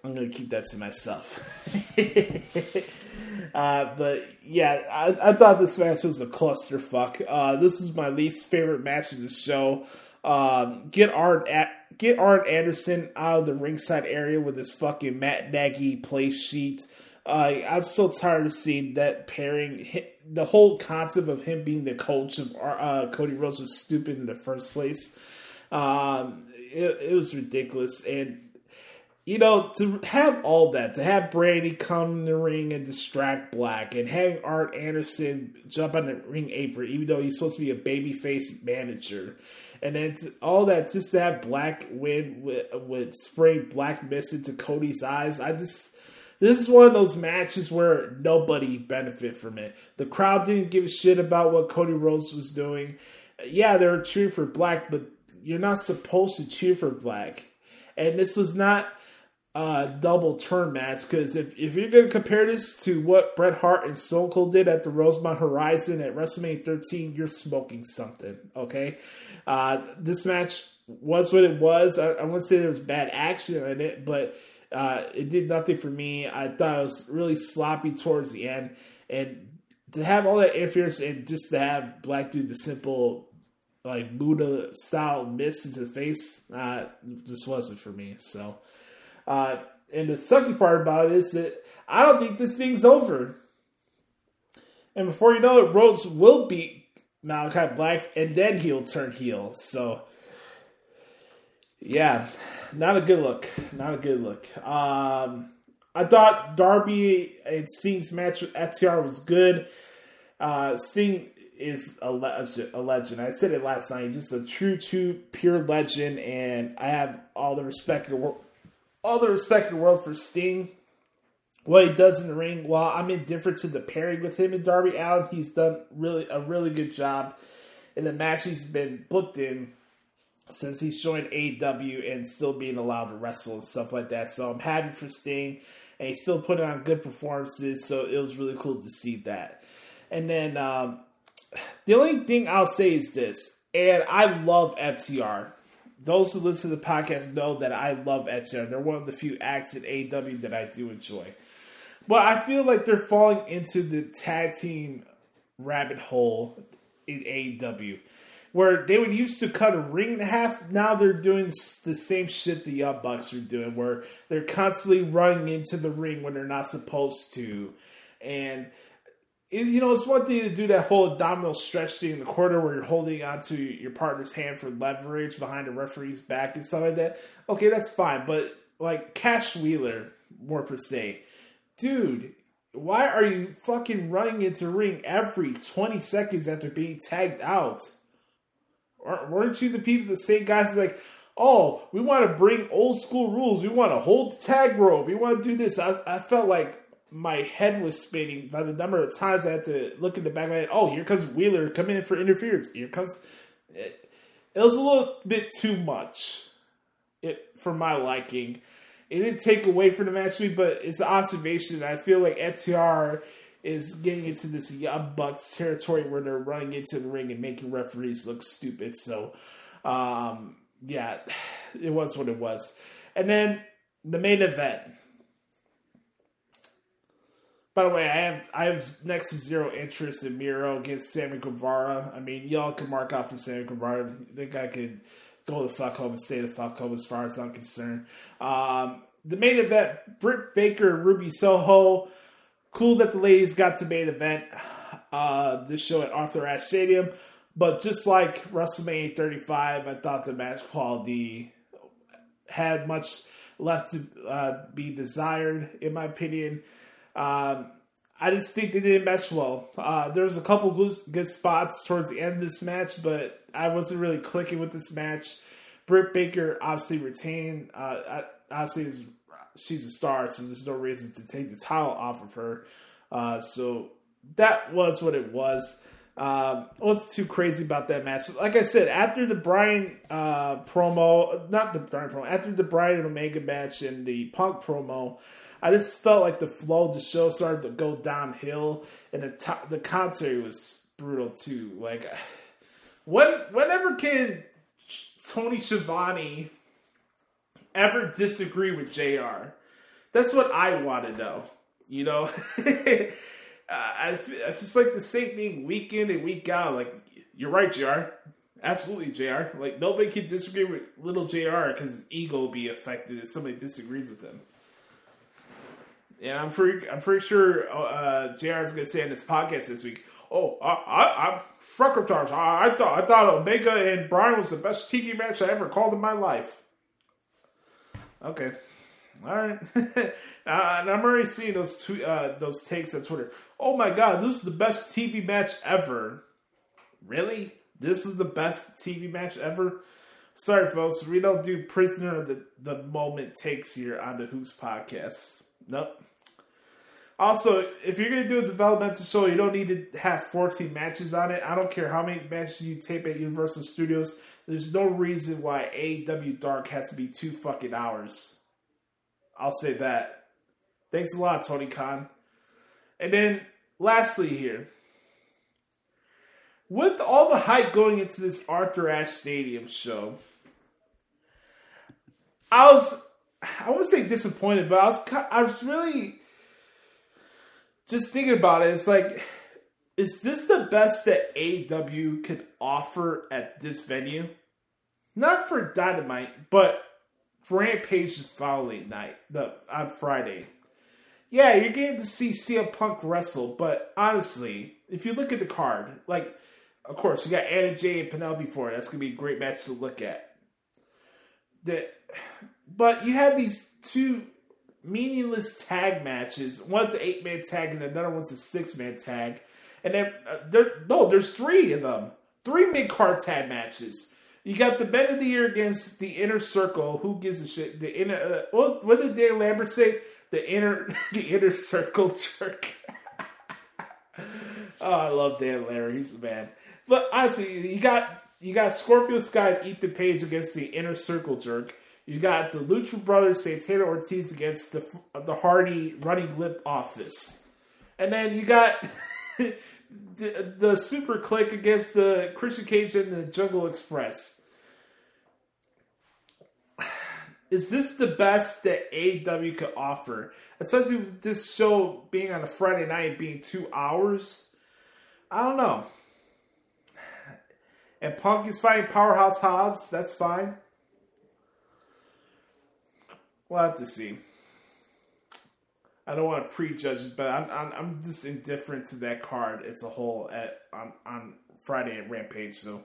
I'm gonna keep that to myself. uh, but yeah, I, I, thought this match was a clusterfuck. Uh, this is my least favorite match of the show. Um, get Arn at get Arn Anderson out of the ringside area with his fucking Matt Nagy play sheet. Uh, I'm so tired of seeing that pairing. The whole concept of him being the coach of uh, Cody Rhodes was stupid in the first place. Um, it, it, was ridiculous, and you know to have all that, to have Brandi come in the ring and distract Black, and having Arn Anderson jump on the ring apron, even though he's supposed to be a babyface manager, and then all that just that Black win with, with spray black mist into Cody's eyes. I just this is one of those matches where nobody benefit from it. The crowd didn't give a shit about what Cody Rhodes was doing. Yeah, they were cheering for Black, but you're not supposed to cheer for Black. And this was not a double turn match because if, if you're going to compare this to what Bret Hart and Stone Cold did at the Rosemont Horizon at WrestleMania 13, you're smoking something. Okay, uh, this match was what it was. I, I wouldn't say there was bad action in it, but uh, it did nothing for me. I thought it was really sloppy towards the end, and to have all that interference and just to have Black do the simple like Buddha style miss into the face, uh, just wasn't for me. So, uh, and the sucky part about it is that I don't think this thing's over. And before you know it, Rhodes will beat Malakai Black, and then he'll turn heel. So, yeah, not a good look. Not a good look. Um, I thought Darby and Sting's match with FTR was good. Uh, Sting is a, le- a legend. I said it last night. Just a true, true, pure legend, and I have all the respect in the world, all the respect in the world for Sting. What he does in the ring, while I'm indifferent to the pairing with him and Darby Allin, he's done really a really good job in the match he's been booked in since he's joined AEW and still being allowed to wrestle and stuff like that. So I'm happy for Sting, and he's still putting on good performances. So it was really cool to see that. And then um, the only thing I'll say is this, and I love FTR. Those who listen to the podcast know that I love FTR. They're one of the few acts in AEW that I do enjoy. But I feel like they're falling into the tag team rabbit hole in AEW where they would used to cut a ring in half. Now they're doing the same shit the Young Bucks are doing, where they're constantly running into the ring when they're not supposed to. And, you know, it's one thing to do that whole abdominal stretch thing in the corner where you're holding onto your partner's hand for leverage behind the referee's back and stuff like that. Okay, that's fine. But, like, Cash Wheeler, more per se, dude, why are you fucking running into ring every 20 seconds after being tagged out? Weren't you the people, the same guys like, oh, we want to bring old school rules. We want to hold the tag rope. We want to do this. I, I felt like my head was spinning by the number of times I had to look in the back of my head. Oh, here comes Wheeler coming in for interference. Here comes. It, it was a little bit too much, it for my liking. It didn't take away from the match but it's the observation. I feel like FTR is getting into this young bucks territory where they're running into the ring and making referees look stupid. So, um, yeah, it was what it was. And then the main event. By the way, I have I have next to zero interest in Miro against Sammy Guevara. I mean, y'all can mark out from Sammy Guevara. The guy could go the fuck home and stay the fuck home as far as I'm concerned. Um, the main event: Britt Baker, Ruby Soho. Cool that the ladies got to main event uh, this show at Arthur Ashe Stadium, but just like WrestleMania 35, I thought the match quality had much left to uh, be desired, in my opinion. Um, I just think they didn't match well. Uh, there was a couple good, good spots towards the end of this match, but I wasn't really clicking with this match. Britt Baker obviously retained. Uh, obviously, she's a star, so there's no reason to take the title off of her. Uh, so that was what it was. Um, wasn't too crazy about that match. Like I said, after the Bryan uh, promo, not the Bryan promo, after the Bryan and Omega match and the Punk promo, I just felt like the flow of the show started to go downhill, and the to- the commentary was brutal too. Like, when whenever can Tony Schiavone ever disagree with Jr. That's what I want to know. You know, uh, I it's just like the same thing week in and week out. Like you're right, Jr. Absolutely, Jr. Like nobody can disagree with little Jr. because his ego will be affected if somebody disagrees with him. And I'm pretty, I'm pretty sure uh, Jr. is going to say in this podcast this week. Oh, I, I, I'm Freckletars. I, I thought, I thought Omega and Bryan was the best TV match I ever called in my life. Okay. All right. uh, and I'm already seeing those tw- uh, those takes on Twitter. Oh my god, this is the best TV match ever. Really? This is the best TV match ever? Sorry, folks. We don't do prisoner of the, the moment takes here on the Hoots podcast. Nope. Also, if you're going to do a developmental show, you don't need to have 14 matches on it. I don't care how many matches you tape at Universal Studios. There's no reason why AEW Dark has to be two fucking hours. I'll say that. Thanks a lot, Tony Khan. And then, lastly, here. With all the hype going into this Arthur Ashe Stadium show, I was, I wouldn't say disappointed, but I was, I was really just thinking about it. It's like, is this the best that AEW could offer at this venue? Not for Dynamite, but for Rampage's following night, the on Friday. Yeah, you're getting to see CM Punk wrestle, but honestly, if you look at the card, like, of course, you got Anna Jay and Penelope Ford. That's gonna be a great match to look at. The, but you have these two meaningless tag matches. One's an eight man tag, and another one's a six man tag. And then uh, no, there's three of them. Three mid card tag matches. You got the Men of the Year against the Inner Circle. Who gives a shit? The inner. Uh, what, what did Dan Lambert say? The inner, the inner circle jerk. oh, I love Dan Lambert. He's the man. But honestly, you got you got Scorpio Sky and Ethan Page against the Inner Circle jerk. You got the Lucha Brothers, Santana Ortiz against the the Hardy Running Lip Office, and then you got the, the SuperKliq against the Christian Cage and the Jungle Express. Is this the best that AEW could offer? Especially with this show being on a Friday night, being two hours. I don't know. And Punk is fighting Powerhouse Hobbs. That's fine. We'll have to see. I don't want to prejudge it, but I'm, I'm, I'm just indifferent to that card as a whole at on, on Friday at Rampage. So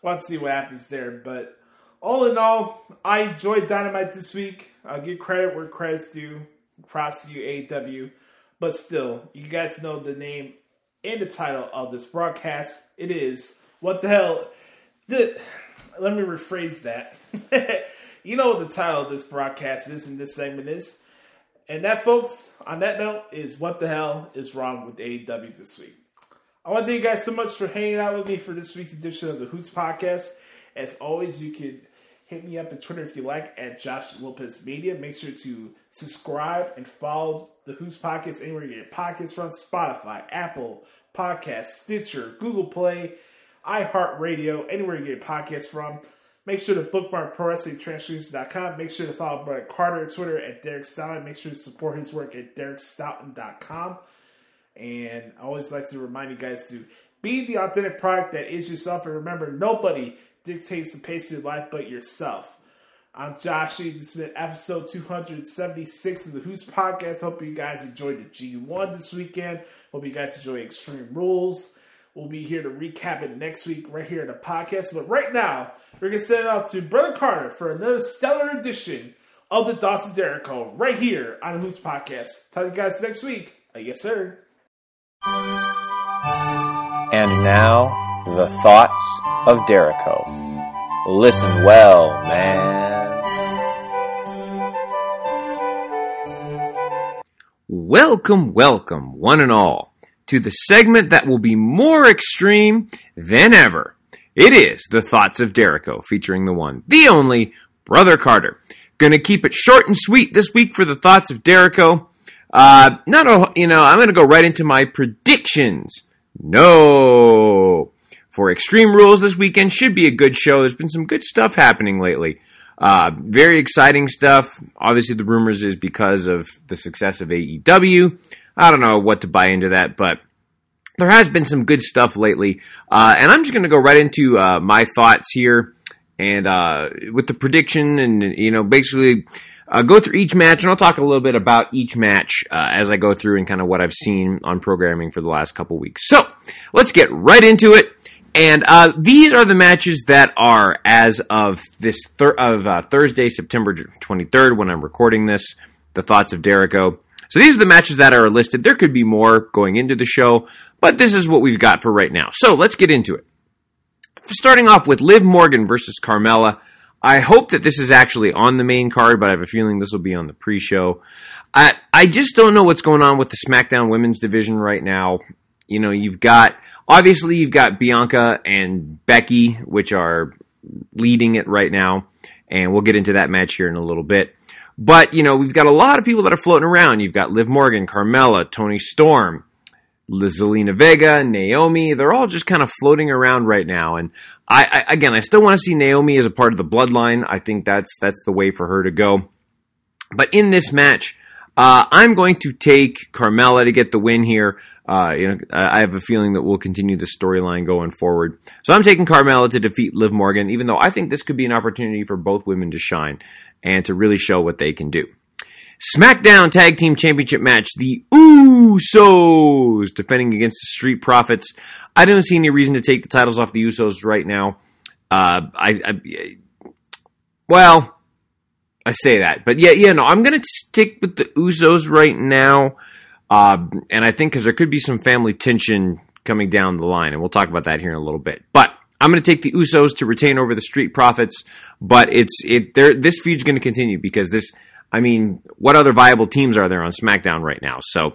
we'll have to see what happens there. But all in all, I enjoyed Dynamite this week. I'll give credit where credit's due. Props to you, AW. But still, you guys know the name and the title of this broadcast. It is what the hell? The, let me rephrase that. you know what the title of this broadcast is and this segment is. And that, folks, on that note, is what the hell is wrong with AEW this week. I want to thank you guys so much for hanging out with me for this week's edition of the Hoots Podcast. As always, you can hit me up on Twitter if you like at Josh Lopez Media. Make sure to subscribe and follow the Hoots Podcast anywhere you get podcasts from Spotify, Apple Podcasts, Stitcher, Google Play, iHeartRadio, anywhere you get podcasts from. Make sure to bookmark ProWrestlingTranscriptions.com. Make sure to follow Brett Carter on Twitter at Derek Stoughton. Make sure to support his work at DerekStoughton.com. And I always like to remind you guys to be the authentic product that is yourself. And remember, nobody dictates the pace of your life but yourself. I'm Josh This been episode 276 of the Hoots Podcast. Hope you guys enjoyed the G1 this weekend. Hope you guys enjoy Extreme Rules. We'll be here to recap it next week right here in the podcast. But right now, we're going to send it out to Brother Carter for another stellar edition of the Dawson of Jericho right here on the Hoots Podcast. Talk to you guys next week. Uh, yes, sir.
And now, the thoughts of Dericho. Listen well, man.
Welcome, welcome, one and all, to the segment that will be more extreme than ever. It is the Thoughts of Dericho, featuring the one, the only, Brother Carter. Gonna keep it short and sweet this week for the Thoughts of Dericho. Uh, not a, you know, I'm gonna go right into my predictions. No. For Extreme Rules this weekend should be a good show. There's been some good stuff happening lately. Uh, very exciting stuff. Obviously, the rumors is because of the success of AEW. I don't know what to buy into that, but there has been some good stuff lately. Uh, and I'm just going to go right into uh, my thoughts here and uh, with the prediction and, you know, basically uh, go through each match. And I'll talk a little bit about each match uh, as I go through and kind of what I've seen on programming for the last couple weeks. So let's get right into it. And uh, these are the matches that are as of this thir- of uh, Thursday, September 23rd, when I'm recording this. The thoughts of Dericho. So these are the matches that are listed. There could be more going into the show, but this is what we've got for right now. So let's get into it. Starting off with Liv Morgan versus Carmella. I hope that this is actually on the main card, but I have a feeling this will be on the pre-show. I I just don't know what's going on with the SmackDown Women's division right now. You know, you've got obviously you've got Bianca and Becky, which are leading it right now, and we'll get into that match here in a little bit. But you know, we've got a lot of people that are floating around. You've got Liv Morgan, Carmella, Toni Storm, Zelina Vega, Naomi. They're all just kind of floating around right now. And I, I again, I still want to see Naomi as a part of the bloodline. I think that's that's the way for her to go. But in this match, uh, I'm going to take Carmella to get the win here. Uh, you know, I have a feeling that we'll continue the storyline going forward. So I'm taking Carmella to defeat Liv Morgan, even though I think this could be an opportunity for both women to shine and to really show what they can do. SmackDown Tag Team Championship match: The Usos defending against the Street Profits. I don't see any reason to take the titles off the Usos right now. Uh, I, I, well, I say that, but yeah, yeah, no, I'm gonna stick with the Usos right now. Uh, and I think because there could be some family tension coming down the line, and we'll talk about that here in a little bit. But I'm going to take the Usos to retain over the Street Profits, but it's it. This feud's going to continue because this. I mean, what other viable teams are there on SmackDown right now? So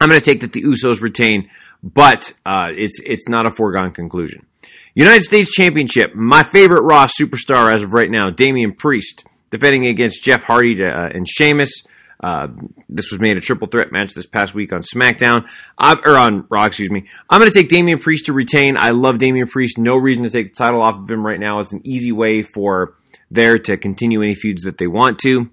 I'm going to take that the Usos retain, but uh, it's it's not a foregone conclusion. United States Championship, my favorite Raw superstar as of right now, Damian Priest, defending against Jeff Hardy to, uh, and Sheamus. Uh, this was made a triple threat match this past week on SmackDown, uh, or on Raw, excuse me. I'm going to take Damian Priest to retain. I love Damian Priest. No reason to take the title off of him right now. It's an easy way for there to continue any feuds that they want to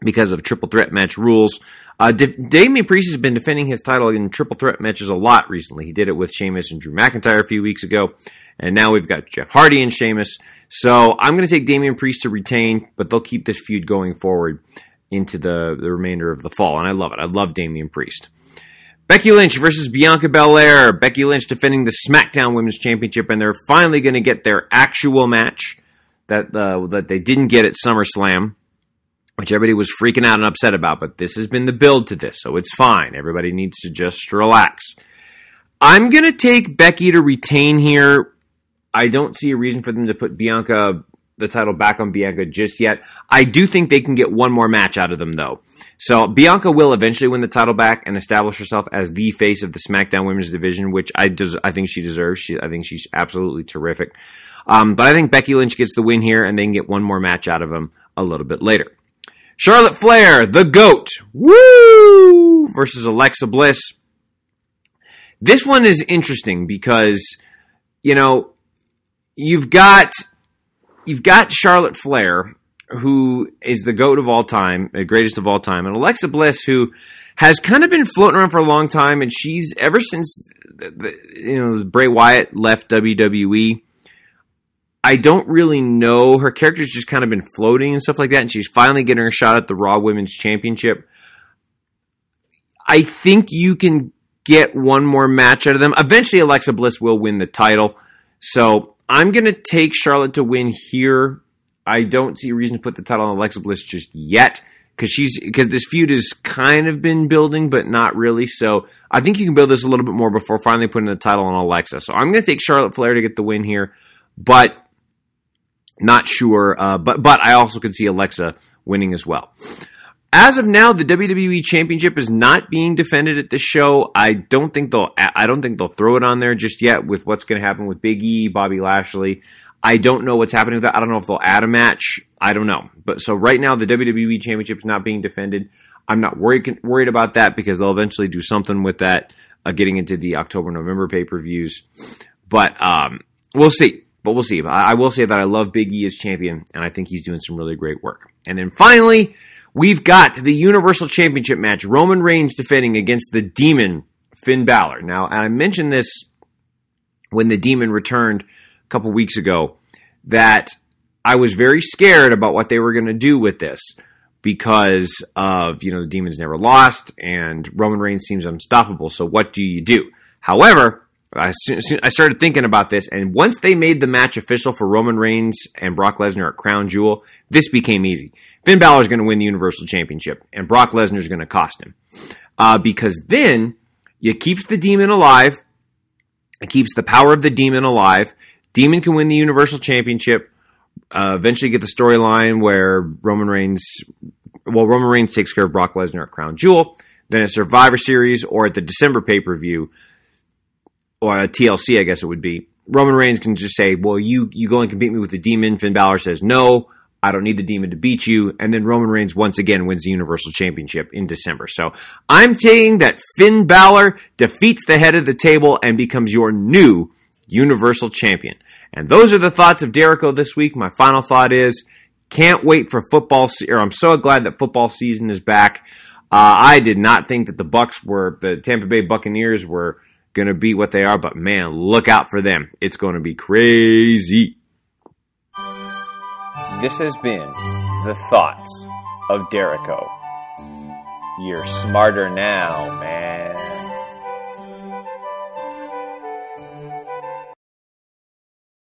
because of triple threat match rules. Uh, Damian Priest has been defending his title in triple threat matches a lot recently. He did it with Sheamus and Drew McIntyre a few weeks ago, and now we've got Jeff Hardy and Sheamus. So I'm going to take Damian Priest to retain, but they'll keep this feud going forward into the, the remainder of the fall. And I love it. I love Damian Priest. Becky Lynch versus Bianca Belair. Becky Lynch defending the SmackDown Women's Championship, and they're finally going to get their actual match that uh, that they didn't get at SummerSlam, which everybody was freaking out and upset about. But this has been the build to this, so it's fine. Everybody needs to just relax. I'm going to take Becky to retain here. I don't see a reason for them to put Bianca the title back on Bianca just yet. I do think they can get one more match out of them though. So Bianca will eventually win the title back and establish herself as the face of the SmackDown Women's Division, which I des- I think she deserves. She, I think she's absolutely terrific. Um, but I think Becky Lynch gets the win here, and they can get one more match out of them a little bit later. Charlotte Flair, the GOAT, woo, versus Alexa Bliss. This one is interesting because, you know, you've got you've got Charlotte Flair, who is the goat of all time, the greatest of all time, and Alexa Bliss, who has kind of been floating around for a long time, and she's ever since the, the, you know Bray Wyatt left WWE. I don't really know. Her character's just kind of been floating and stuff like that, and she's finally getting her shot at the Raw Women's Championship. I think you can get one more match out of them. Eventually, Alexa Bliss will win the title. So I'm going to take Charlotte to win here. I don't see a reason to put the title on Alexa Bliss just yet because she's because this feud has kind of been building, but not really. So I think you can build this a little bit more before finally putting the title on Alexa. So I'm going to take Charlotte Flair to get the win here, but not sure. Uh, but but I also could see Alexa winning as well. As of now, the WWE Championship is not being defended at this show. I don't think they'll. I don't think they'll throw it on there just yet. With what's going to happen with Big E, Bobby Lashley, I don't know what's happening with that. I don't know if they'll add a match. I don't know. But so right now, the WWE Championship is not being defended. I'm not worried worried about that because they'll eventually do something with that, uh, getting into the October November pay per views. But um, we'll see. But we'll see. I, I will say that I love Big E as champion, and I think he's doing some really great work. And then finally. We've got the Universal Championship match. Roman Reigns defending against the Demon, Finn Balor. Now, I mentioned this when the Demon returned a couple weeks ago that I was very scared about what they were going to do with this because of, you know, the Demon's never lost and Roman Reigns seems unstoppable. So what do you do? However, I, I started thinking about this, and once they made the match official for Roman Reigns and Brock Lesnar at Crown Jewel, this became easy. Finn Balor is going to win the Universal Championship, and Brock Lesnar is going to cost him. Uh, because then it keeps the demon alive, it keeps the power of the demon alive. Demon can win the Universal Championship, uh, eventually get the storyline where Roman Reigns, well, Roman Reigns takes care of Brock Lesnar at Crown Jewel, then a Survivor Series, or at the December pay per view or a TLC, I guess it would be. Roman Reigns can just say, "Well, you you go and compete me with the Demon." Finn Balor says, "No, I don't need the Demon to beat you." And then Roman Reigns once again wins the Universal Championship in December. So I'm saying that Finn Balor defeats the head of the table and becomes your new Universal Champion. And those are the thoughts of Dericho this week. My final thought is, can't wait for football. Se- or I'm so glad that football season is back. Uh, I did not think that the Bucks were the Tampa Bay Buccaneers were going to be what they are, but man, look out for them. It's going to be crazy.
This has been The Thoughts of Dericho. You're smarter now, man.